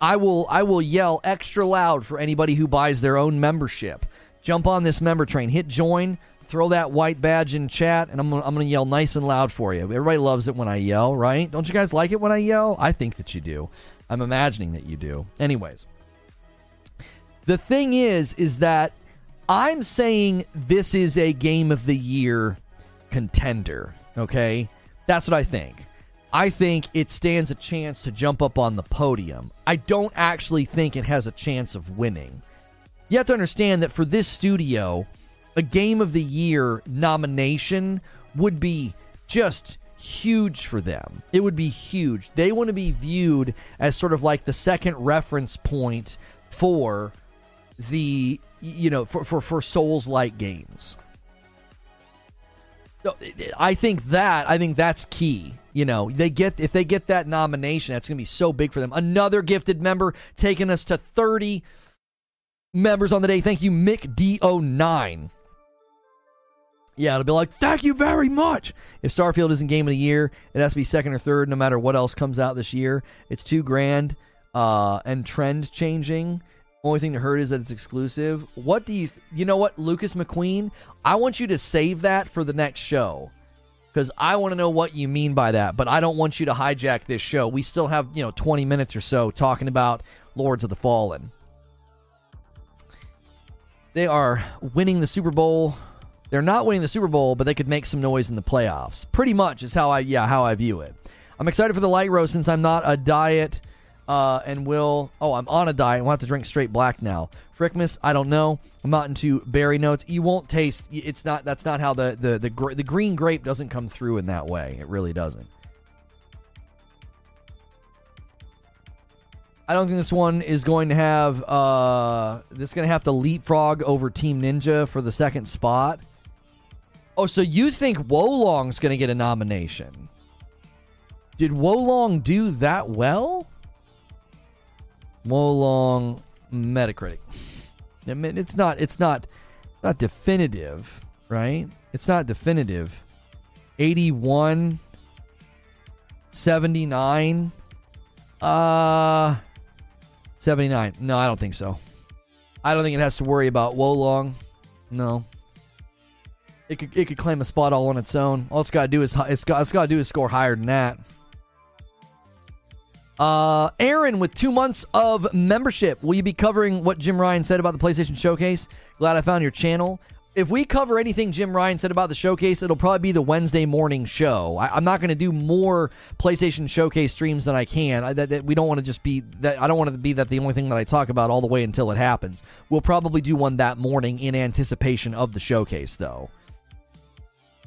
I will I will yell extra loud for anybody who buys their own membership jump on this member train, hit join, throw that white badge in chat, and I'm, I'm going to yell nice and loud for you. Everybody loves it when I yell, right? Don't you guys like it when I yell? I think that you do. I'm imagining that you do. Anyways, the thing is, is that I'm saying this is a game of the year contender. Okay, that's what I think. I think it stands a chance to jump up on the podium. I don't actually think it has a chance of winning you have to understand that for this studio, a game of the year nomination would be just huge for them. It would be huge. They want to be viewed as sort of like the second reference point for the you know for for, for souls like games. I think that I think that's key. You know, they get if they get that nomination, that's going to be so big for them. Another gifted member taking us to 30 members on the day. Thank you, Mick D09. Yeah, it'll be like, thank you very much. If Starfield isn't game of the year, it has to be second or third, no matter what else comes out this year. It's too grand uh, and trend changing. Only thing to hurt is that it's exclusive. What do you, th- you know what, Lucas McQueen? I want you to save that for the next show because I want to know what you mean by that. But I don't want you to hijack this show. We still have, you know, 20 minutes or so talking about Lords of the Fallen. They are winning the Super Bowl. They're not winning the Super Bowl, but they could make some noise in the playoffs. Pretty much is how I yeah how I view it. I'm excited for the light roast since I'm not a diet uh, and will oh I'm on a diet. I'll have to drink straight black now. Frickmas, I don't know. I'm not into berry notes. You won't taste. It's not. That's not how the the the, the green grape doesn't come through in that way. It really doesn't. I don't think this one is going to have uh this is going to have to leapfrog over Team Ninja for the second spot. Oh, so you think Wo Long's going to get a nomination? Did Wo Long do that well? Wo Long Metacritic. I mean, it's not it's not not definitive, right? It's not definitive. 81 79 uh 79. No, I don't think so. I don't think it has to worry about Wo Long. No. It could it could claim a spot all on its own. All it's got to do is it's got it's got to do is score higher than that. Uh, Aaron with two months of membership. Will you be covering what Jim Ryan said about the PlayStation Showcase? Glad I found your channel if we cover anything Jim Ryan said about the showcase, it'll probably be the Wednesday morning show. I, am not going to do more PlayStation Showcase streams than I can. I, that, that we don't want to just be that. I don't want to be that the only thing that I talk about all the way until it happens. We'll probably do one that morning in anticipation of the showcase, though.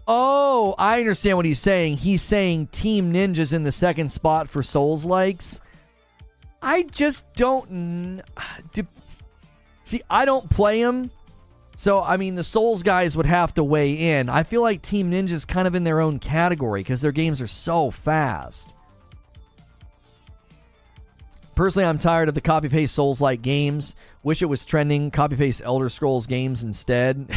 Oh, I understand what he's saying. He's saying Team Ninja's in the second spot for Souls likes. I just don't. Do, see, I don't play them. So, I mean, the Souls guys would have to weigh in. I feel like Team Ninja's kind of in their own category because their games are so fast. Personally, I'm tired of the copy paste Souls like games. Wish it was trending. Copy paste Elder Scrolls games instead.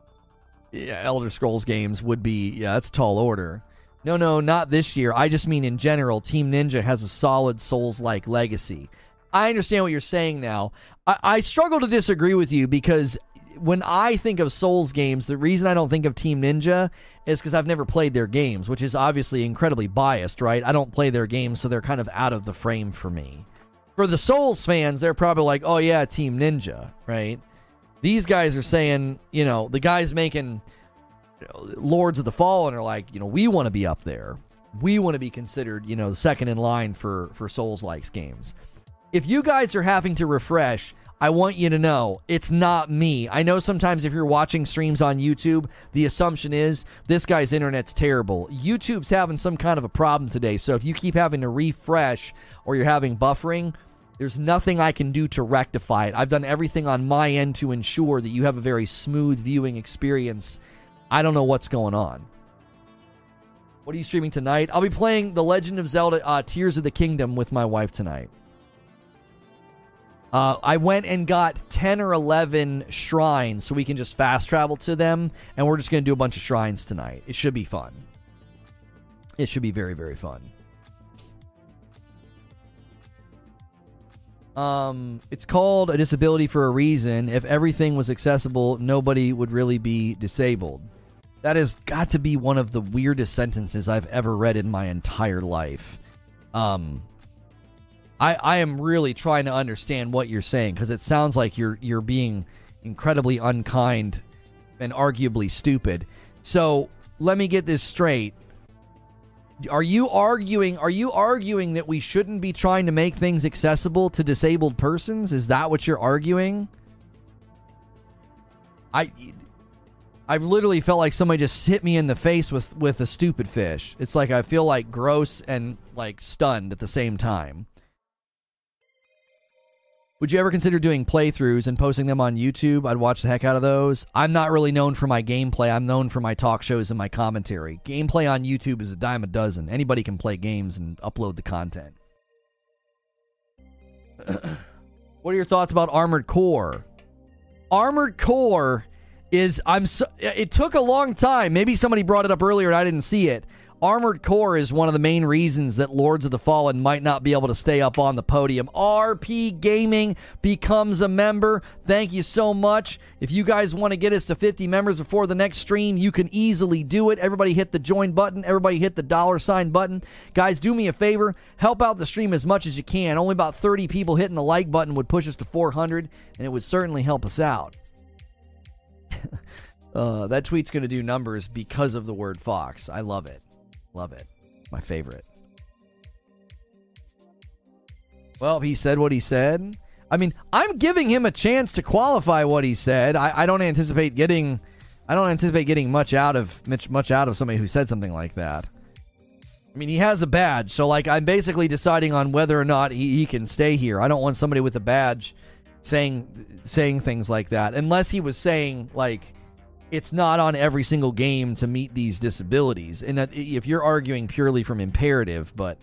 yeah, Elder Scrolls games would be, yeah, that's tall order. No, no, not this year. I just mean in general, Team Ninja has a solid Souls like legacy. I understand what you're saying now. I, I struggle to disagree with you because when I think of Souls games, the reason I don't think of Team Ninja is because I've never played their games, which is obviously incredibly biased, right? I don't play their games, so they're kind of out of the frame for me. For the Souls fans, they're probably like, oh, yeah, Team Ninja, right? These guys are saying, you know, the guys making Lords of the Fallen are like, you know, we want to be up there. We want to be considered, you know, second in line for for Souls likes games. If you guys are having to refresh I want you to know it's not me. I know sometimes if you're watching streams on YouTube, the assumption is this guy's internet's terrible. YouTube's having some kind of a problem today. So if you keep having to refresh or you're having buffering, there's nothing I can do to rectify it. I've done everything on my end to ensure that you have a very smooth viewing experience. I don't know what's going on. What are you streaming tonight? I'll be playing The Legend of Zelda uh, Tears of the Kingdom with my wife tonight. Uh, I went and got 10 or 11 shrines so we can just fast travel to them, and we're just going to do a bunch of shrines tonight. It should be fun. It should be very, very fun. Um, it's called a disability for a reason. If everything was accessible, nobody would really be disabled. That has got to be one of the weirdest sentences I've ever read in my entire life. Um, I, I am really trying to understand what you're saying because it sounds like you're you're being incredibly unkind and arguably stupid. So let me get this straight. Are you arguing are you arguing that we shouldn't be trying to make things accessible to disabled persons? Is that what you're arguing? I I've literally felt like somebody just hit me in the face with with a stupid fish. It's like I feel like gross and like stunned at the same time. Would you ever consider doing playthroughs and posting them on YouTube? I'd watch the heck out of those. I'm not really known for my gameplay. I'm known for my talk shows and my commentary. Gameplay on YouTube is a dime a dozen. Anybody can play games and upload the content. what are your thoughts about Armored Core? Armored Core is I'm so, it took a long time. Maybe somebody brought it up earlier and I didn't see it. Armored Core is one of the main reasons that Lords of the Fallen might not be able to stay up on the podium. RP Gaming becomes a member. Thank you so much. If you guys want to get us to 50 members before the next stream, you can easily do it. Everybody hit the join button. Everybody hit the dollar sign button. Guys, do me a favor. Help out the stream as much as you can. Only about 30 people hitting the like button would push us to 400, and it would certainly help us out. uh, that tweet's going to do numbers because of the word Fox. I love it. Love it. My favorite. Well, he said what he said. I mean, I'm giving him a chance to qualify what he said. I, I don't anticipate getting I don't anticipate getting much out of much much out of somebody who said something like that. I mean, he has a badge, so like I'm basically deciding on whether or not he, he can stay here. I don't want somebody with a badge saying saying things like that unless he was saying like it's not on every single game to meet these disabilities. And that if you're arguing purely from imperative, but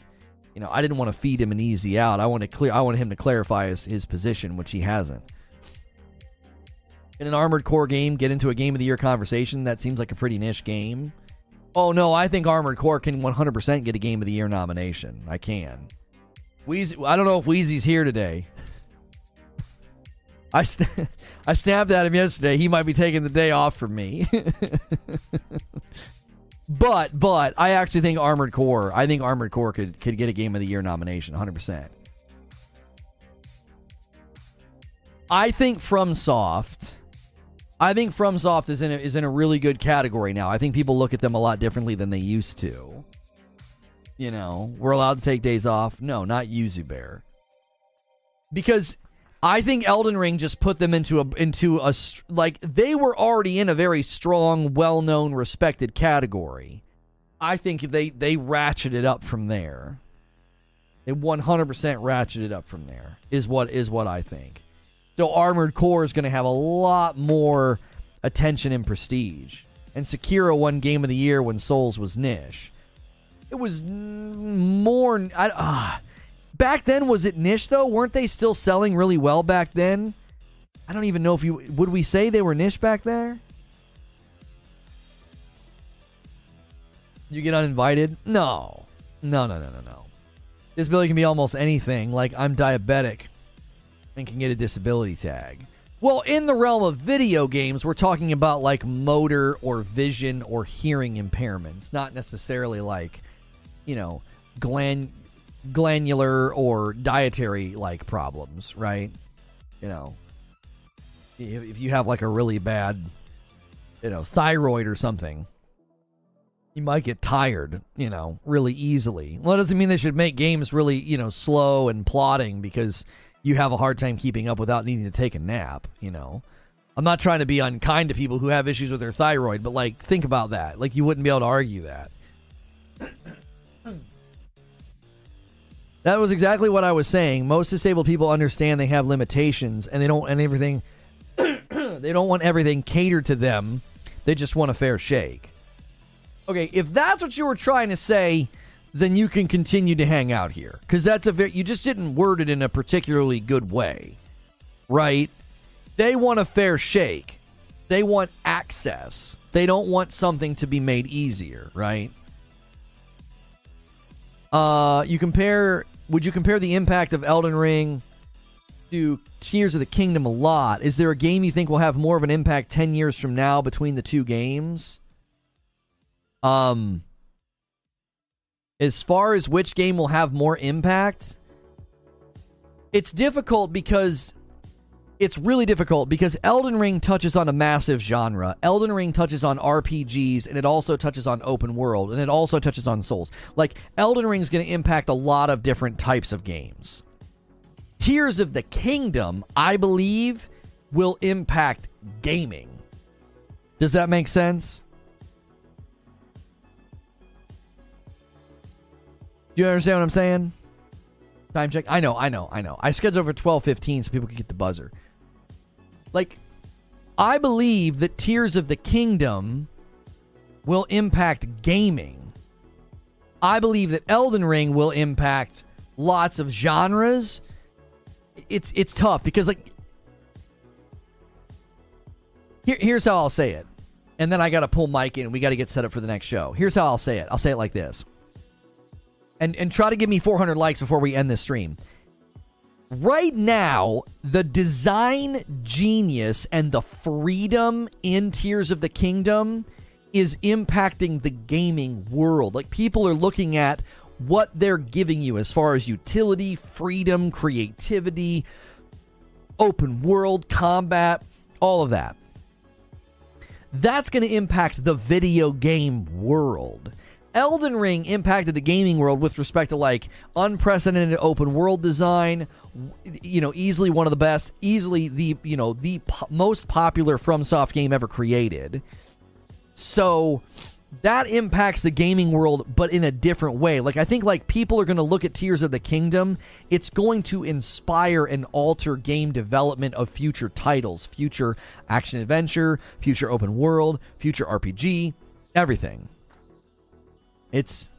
you know, I didn't want to feed him an easy out. I want to clear. I want him to clarify his, his position, which he hasn't. In an Armored Core game, get into a game of the year conversation. That seems like a pretty niche game. Oh no, I think Armored Core can 100% get a game of the year nomination. I can. Wheezy, I don't know if Wheezy's here today. I st- I snapped at him yesterday. He might be taking the day off from me. but but I actually think Armored Core. I think Armored Core could could get a Game of the Year nomination, 100. percent I think FromSoft. I think FromSoft is in a, is in a really good category now. I think people look at them a lot differently than they used to. You know, we're allowed to take days off. No, not Yuzu Bear. Because I think Elden Ring just put them into a into a like they were already in a very strong, well-known, respected category. I think they they ratcheted up from there. They 100% ratcheted up from there. Is what is what I think. So Armored Core is going to have a lot more attention and prestige. And Sekiro won Game of the Year when Souls was niche. It was more. I, uh, back then, was it niche though? Weren't they still selling really well back then? I don't even know if you would we say they were niche back there. You get uninvited? No, no, no, no, no, no. Disability can be almost anything. Like I'm diabetic and can get a disability tag. Well, in the realm of video games, we're talking about like motor or vision or hearing impairments, not necessarily like, you know, gland glandular or dietary like problems, right? You know, if you have like a really bad, you know, thyroid or something, you might get tired, you know, really easily. Well, it doesn't mean they should make games really, you know, slow and plodding because you have a hard time keeping up without needing to take a nap, you know. I'm not trying to be unkind to people who have issues with their thyroid, but like think about that. Like you wouldn't be able to argue that. That was exactly what I was saying. Most disabled people understand they have limitations and they don't and everything they don't want everything catered to them. They just want a fair shake. Okay, if that's what you were trying to say, then you can continue to hang out here because that's a very you just didn't word it in a particularly good way right they want a fair shake they want access they don't want something to be made easier right uh you compare would you compare the impact of elden ring to tears of the kingdom a lot? Is there a game you think will have more of an impact 10 years from now between the two games? Um as far as which game will have more impact, it's difficult because it's really difficult because Elden Ring touches on a massive genre. Elden Ring touches on RPGs and it also touches on open world and it also touches on Souls. Like Elden Ring is going to impact a lot of different types of games. Tears of the Kingdom, I believe, will impact gaming. Does that make sense? Do you understand what I'm saying? Time check. I know, I know, I know. I scheduled for 12:15 so people can get the buzzer. Like I believe that Tears of the Kingdom will impact gaming. I believe that Elden Ring will impact lots of genres. It's it's tough because like here, here's how I'll say it. And then I got to pull Mike in. We got to get set up for the next show. Here's how I'll say it. I'll say it like this and and try to give me 400 likes before we end this stream. Right now, the design genius and the freedom in Tears of the Kingdom is impacting the gaming world. Like people are looking at what they're giving you as far as utility, freedom, creativity, open world combat, all of that. That's going to impact the video game world. Elden Ring impacted the gaming world with respect to like unprecedented open world design, you know, easily one of the best, easily the, you know, the po- most popular FromSoft game ever created. So that impacts the gaming world but in a different way. Like I think like people are going to look at Tears of the Kingdom, it's going to inspire and alter game development of future titles, future action adventure, future open world, future RPG, everything. It's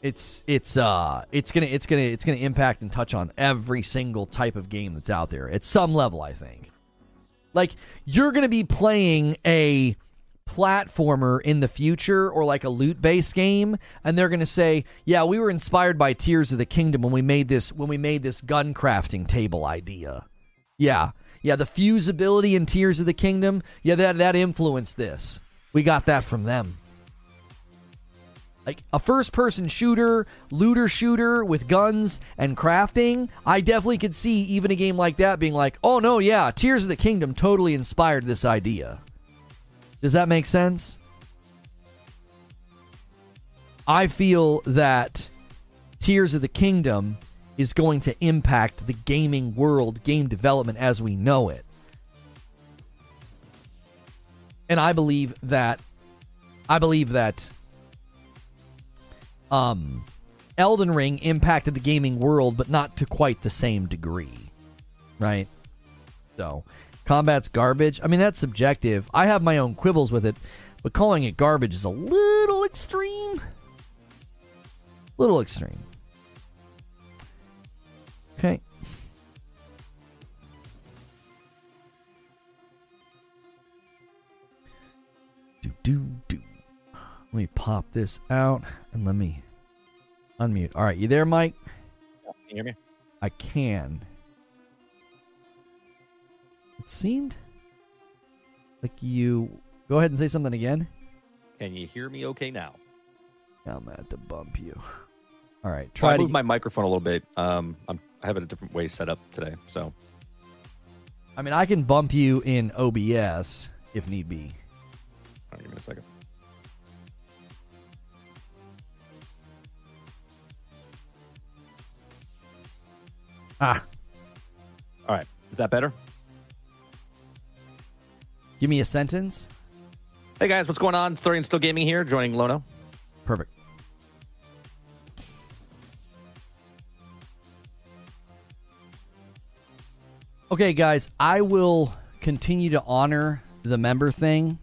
it's it's uh it's gonna it's gonna it's gonna impact and touch on every single type of game that's out there at some level i think. Like you're gonna be playing a platformer in the future or like a loot based game and they're gonna say yeah we were inspired by tears of the kingdom when we made this when we made this gun crafting table idea. Yeah. Yeah the fusibility in tears of the kingdom yeah that that influenced this. We got that from them like a first person shooter, looter shooter with guns and crafting, I definitely could see even a game like that being like, oh no, yeah, Tears of the Kingdom totally inspired this idea. Does that make sense? I feel that Tears of the Kingdom is going to impact the gaming world, game development as we know it. And I believe that I believe that um, Elden Ring impacted the gaming world, but not to quite the same degree, right? So, combat's garbage. I mean, that's subjective. I have my own quibbles with it, but calling it garbage is a little extreme. Little extreme. Okay. Do do do. Let me pop this out and let me unmute. All right, you there, Mike? Can you hear me? I can. It seemed like you. Go ahead and say something again. Can you hear me okay now? I'm gonna have to bump you. All right, Try I to. move my microphone a little bit. Um, I'm, I have it a different way set up today. So I mean, I can bump you in OBS if need be. right, give me a second. Ah, All right, is that better? give me a sentence. Hey guys, what's going on? 30 and Still Gaming here, joining Lono. Perfect. Okay, guys, I will continue to honor the member thing,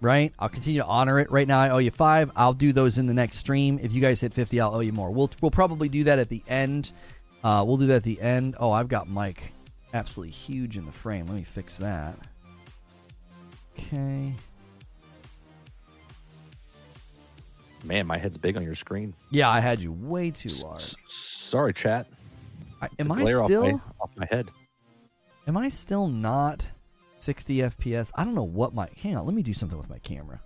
right? I'll continue to honor it. Right now, I owe you five. I'll do those in the next stream. If you guys hit 50, I'll owe you more. We'll, we'll probably do that at the end. Uh, we'll do that at the end. Oh, I've got Mike absolutely huge in the frame. Let me fix that. Okay. Man, my head's big on your screen. Yeah, I had you way too large. S- sorry, chat. I, am I still? off my, off my head? Am I still not 60 FPS? I don't know what my. Hang on, let me do something with my camera.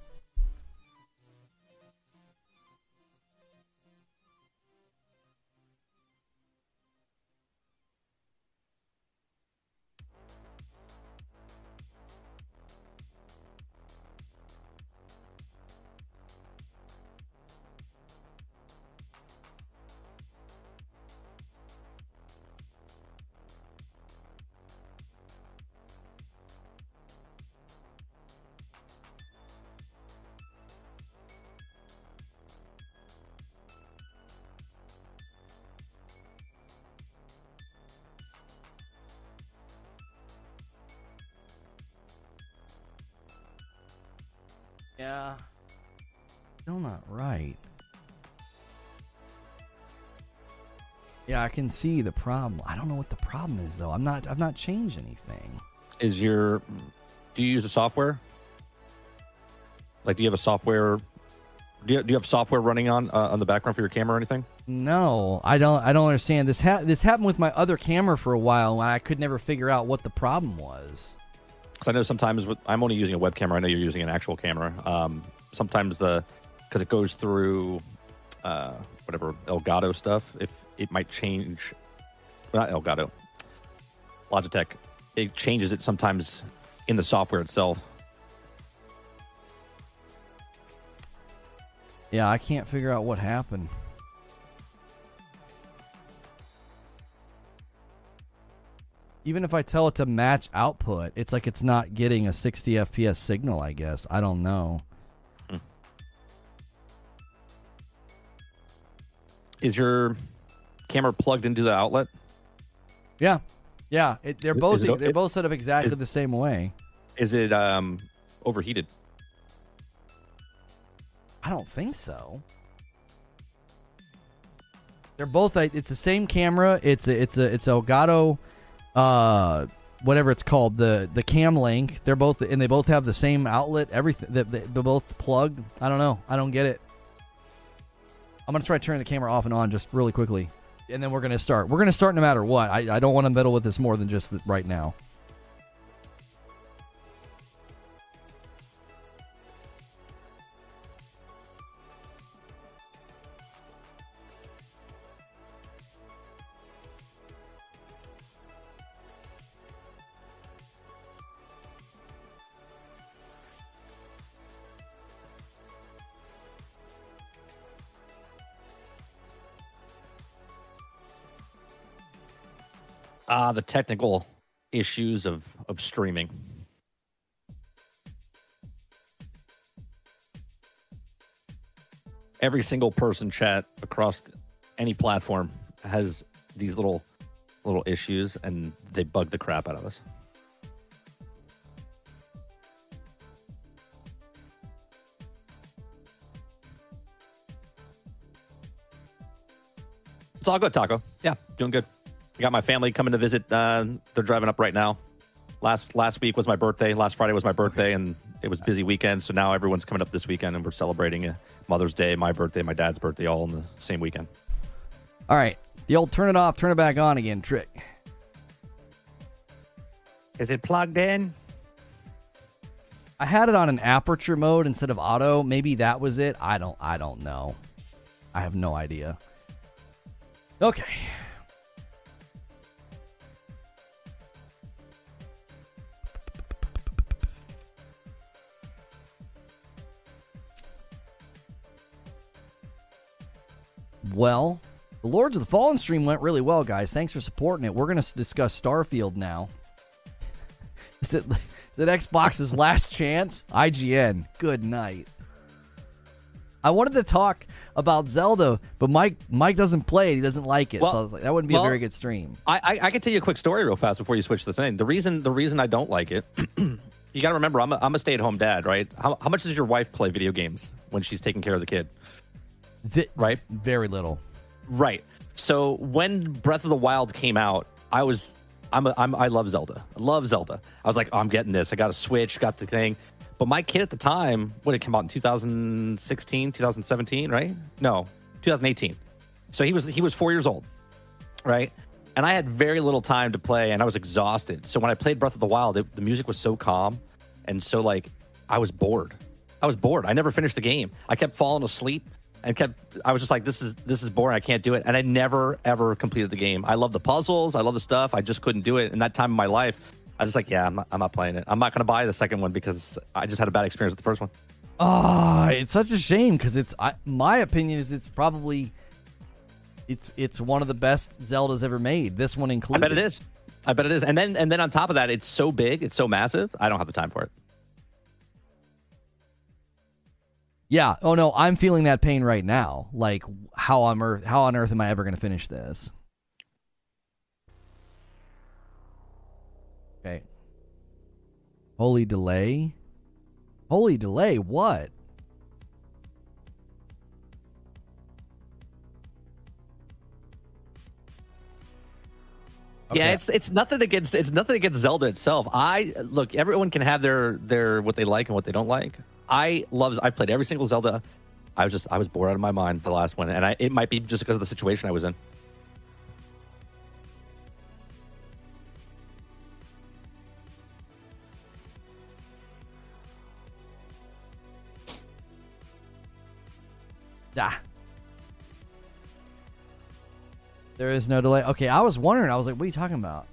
I can see the problem. I don't know what the problem is though. I'm not I've not changed anything. Is your do you use a software? Like, do you have a software? Do you, do you have software running on uh, on the background for your camera or anything? No, I don't I don't understand. This ha- this happened with my other camera for a while and I could never figure out what the problem was. Because I know sometimes with, I'm only using a web camera. I know you're using an actual camera. Um, sometimes the because it goes through uh, whatever Elgato stuff. If it might change, not Elgato, Logitech. It changes it sometimes in the software itself. Yeah, I can't figure out what happened. Even if I tell it to match output, it's like it's not getting a 60 FPS signal, I guess. I don't know. Hmm. Is your camera plugged into the outlet? Yeah. Yeah, it, they're both it- they're both set up exactly is- the same way. Is it um, overheated? I don't think so. They're both it's the same camera. It's a, it's a it's Elgato uh whatever it's called, the the Cam Link. They're both and they both have the same outlet, everything they, they, they're both plugged. I don't know. I don't get it. I'm going to try turning the camera off and on just really quickly. And then we're going to start. We're going to start no matter what. I, I don't want to meddle with this more than just th- right now. Ah, the technical issues of of streaming. Every single person chat across any platform has these little little issues, and they bug the crap out of us. It's all good, Taco. Yeah, doing good. I got my family coming to visit. Uh, they're driving up right now. Last last week was my birthday. Last Friday was my birthday, and it was busy weekend. So now everyone's coming up this weekend, and we're celebrating uh, Mother's Day, my birthday, my dad's birthday, all in the same weekend. All right, the old turn it off, turn it back on again trick. Is it plugged in? I had it on an aperture mode instead of auto. Maybe that was it. I don't. I don't know. I have no idea. Okay. Well, the Lords of the Fallen stream went really well, guys. Thanks for supporting it. We're going to discuss Starfield now. is, it, is it Xbox's last chance? IGN. Good night. I wanted to talk about Zelda, but Mike Mike doesn't play it. He doesn't like it. Well, so I was like, that wouldn't be well, a very good stream. I, I I can tell you a quick story real fast before you switch the thing. The reason the reason I don't like it, you got to remember I'm a, I'm a stay at home dad, right? How how much does your wife play video games when she's taking care of the kid? Right. Very little. Right. So when Breath of the Wild came out, I was I'm a, I'm I love Zelda. I love Zelda. I was like, oh, I'm getting this. I got a Switch, got the thing. But my kid at the time, when it came out in 2016, 2017, right? No, 2018. So he was he was four years old, right? And I had very little time to play, and I was exhausted. So when I played Breath of the Wild, it, the music was so calm, and so like I was bored. I was bored. I never finished the game. I kept falling asleep and kept. I was just like, this is this is boring. I can't do it. And I never ever completed the game. I love the puzzles. I love the stuff. I just couldn't do it. In that time of my life, I was like, yeah, I'm not, I'm not playing it. I'm not going to buy the second one because I just had a bad experience with the first one. Ah, it's such a shame because it's. I, my opinion is it's probably. It's it's one of the best Zeldas ever made. This one included I bet it is. I bet it is. And then and then on top of that, it's so big, it's so massive. I don't have the time for it. Yeah. Oh no, I'm feeling that pain right now. Like how on earth how on earth am I ever going to finish this? Okay. Holy delay. Holy delay. What? Yeah, it's it's nothing against it's nothing against Zelda itself. I look, everyone can have their their what they like and what they don't like. I love I played every single Zelda. I was just I was bored out of my mind the last one, and I, it might be just because of the situation I was in. Ah. There is no delay. Okay, I was wondering. I was like, what are you talking about?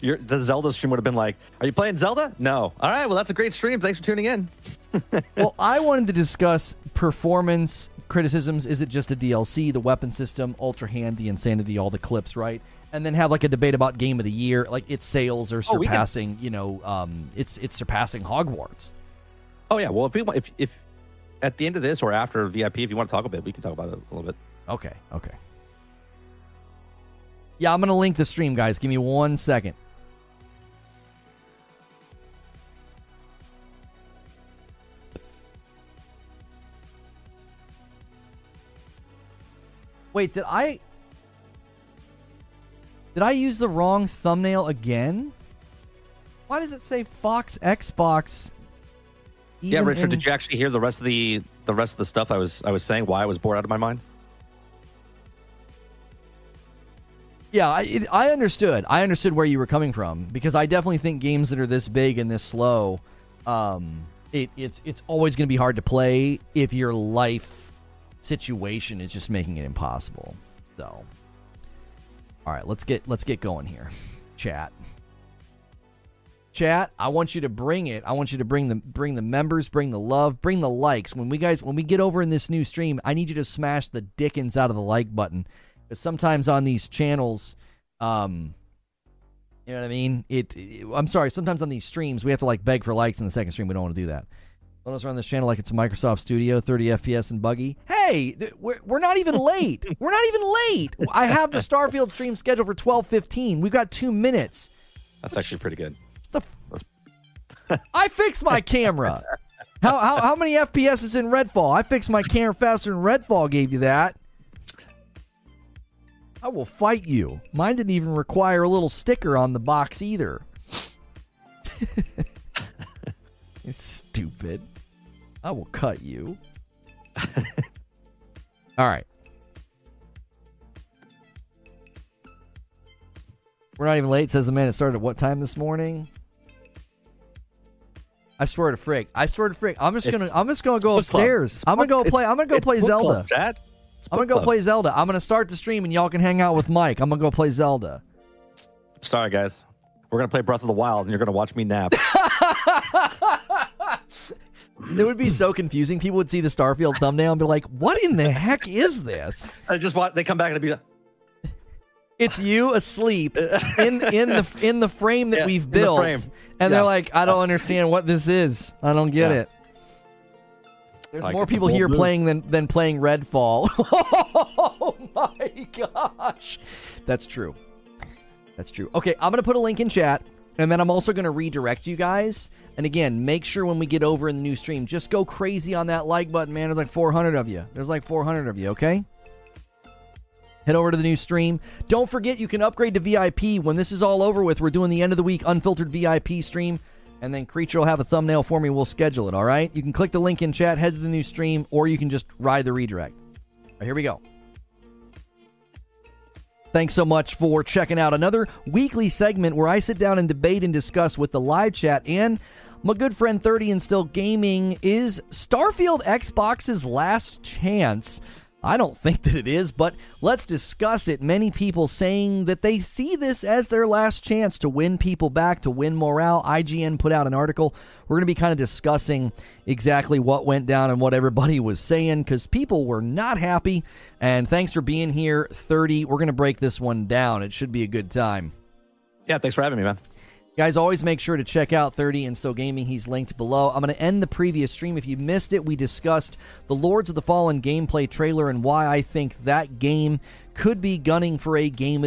Your the Zelda stream would have been like, "Are you playing Zelda?" No. All right, well that's a great stream. Thanks for tuning in. well, I wanted to discuss performance criticisms. Is it just a DLC, the weapon system, Ultra Hand, the Insanity, all the clips, right? And then have like a debate about Game of the Year, like its sales are surpassing, Oh, can- you know, um, it's it's surpassing Hogwarts. Oh yeah, well if we want if if at the end of this or after VIP, if you want to talk a bit, we can talk about it a little bit. Okay, okay. Yeah, I'm gonna link the stream, guys. Give me one second. Wait, did I did I use the wrong thumbnail again? Why does it say Fox Xbox? yeah, Richard, in- did you actually hear the rest of the the rest of the stuff I was I was saying? Why I was bored out of my mind? Yeah, I, it, I understood. I understood where you were coming from because I definitely think games that are this big and this slow, um, it, it's it's always going to be hard to play if your life situation is just making it impossible. So, all right, let's get let's get going here, chat. Chat, I want you to bring it. I want you to bring the bring the members, bring the love, bring the likes. When we guys when we get over in this new stream, I need you to smash the dickens out of the like button. Because sometimes on these channels, um, you know what I mean. It, it- I'm sorry. Sometimes on these streams, we have to like beg for likes in the second stream. We don't want to do that. Let us run this channel like it's a Microsoft Studio, 30 FPS and buggy. Hey, th- we're, we're not even late. we're not even late. I have the Starfield stream scheduled for 12:15. We've got two minutes. That's actually pretty good. The f- I fixed my camera. How, how how many FPS is in Redfall? I fixed my camera faster than Redfall gave you that. I will fight you. Mine didn't even require a little sticker on the box either. it's stupid. I will cut you. All right. We're not even late, says the man It started at what time this morning? I swear to frick. I swear to frick. I'm just gonna I'm just gonna go upstairs. It's I'm gonna go play I'm gonna go play Zelda. club, I'm gonna go club. play Zelda. I'm gonna start the stream and y'all can hang out with Mike. I'm gonna go play Zelda. Sorry, guys. We're gonna play Breath of the Wild, and you're gonna watch me nap. It would be so confusing. People would see the Starfield thumbnail and be like, "What in the heck is this?" I just want they come back and be like, It's you asleep in in the in the frame that Yeah, we've in the built, and Yeah. they're like, "I don't understand what this is. I don't get Yeah. it." There's Like, more people here playing than than playing Redfall. oh my gosh, that's true. That's true. Okay, I'm gonna put a link in chat, and then I'm also gonna redirect you guys. And again, make sure when we get over in the new stream, just go crazy on that like button, man. There's like 400 of you. There's like 400 of you. Okay. Head over to the new stream. Don't forget you can upgrade to VIP when this is all over with. We're doing the end of the week unfiltered VIP stream, and then Creature will have a thumbnail for me. We'll schedule it. All right. You can click the link in chat, head to the new stream, or you can just ride the redirect. Right, here we go. Thanks so much for checking out another weekly segment where I sit down and debate and discuss with the live chat and my good friend 30 and Still Gaming. Is Starfield Xbox's last chance? I don't think that it is, but let's discuss it. Many people saying that they see this as their last chance to win people back, to win morale. IGN put out an article. We're going to be kind of discussing exactly what went down and what everybody was saying because people were not happy. And thanks for being here, 30. We're going to break this one down. It should be a good time. "Yeah, thanks for having me, man." Guys, always make sure to check out 30 and Still Gaming. He's linked below. I'm going to end the previous stream. If you missed it, we discussed the Lords of the Fallen gameplay trailer and why I think that game could be gunning for a game of the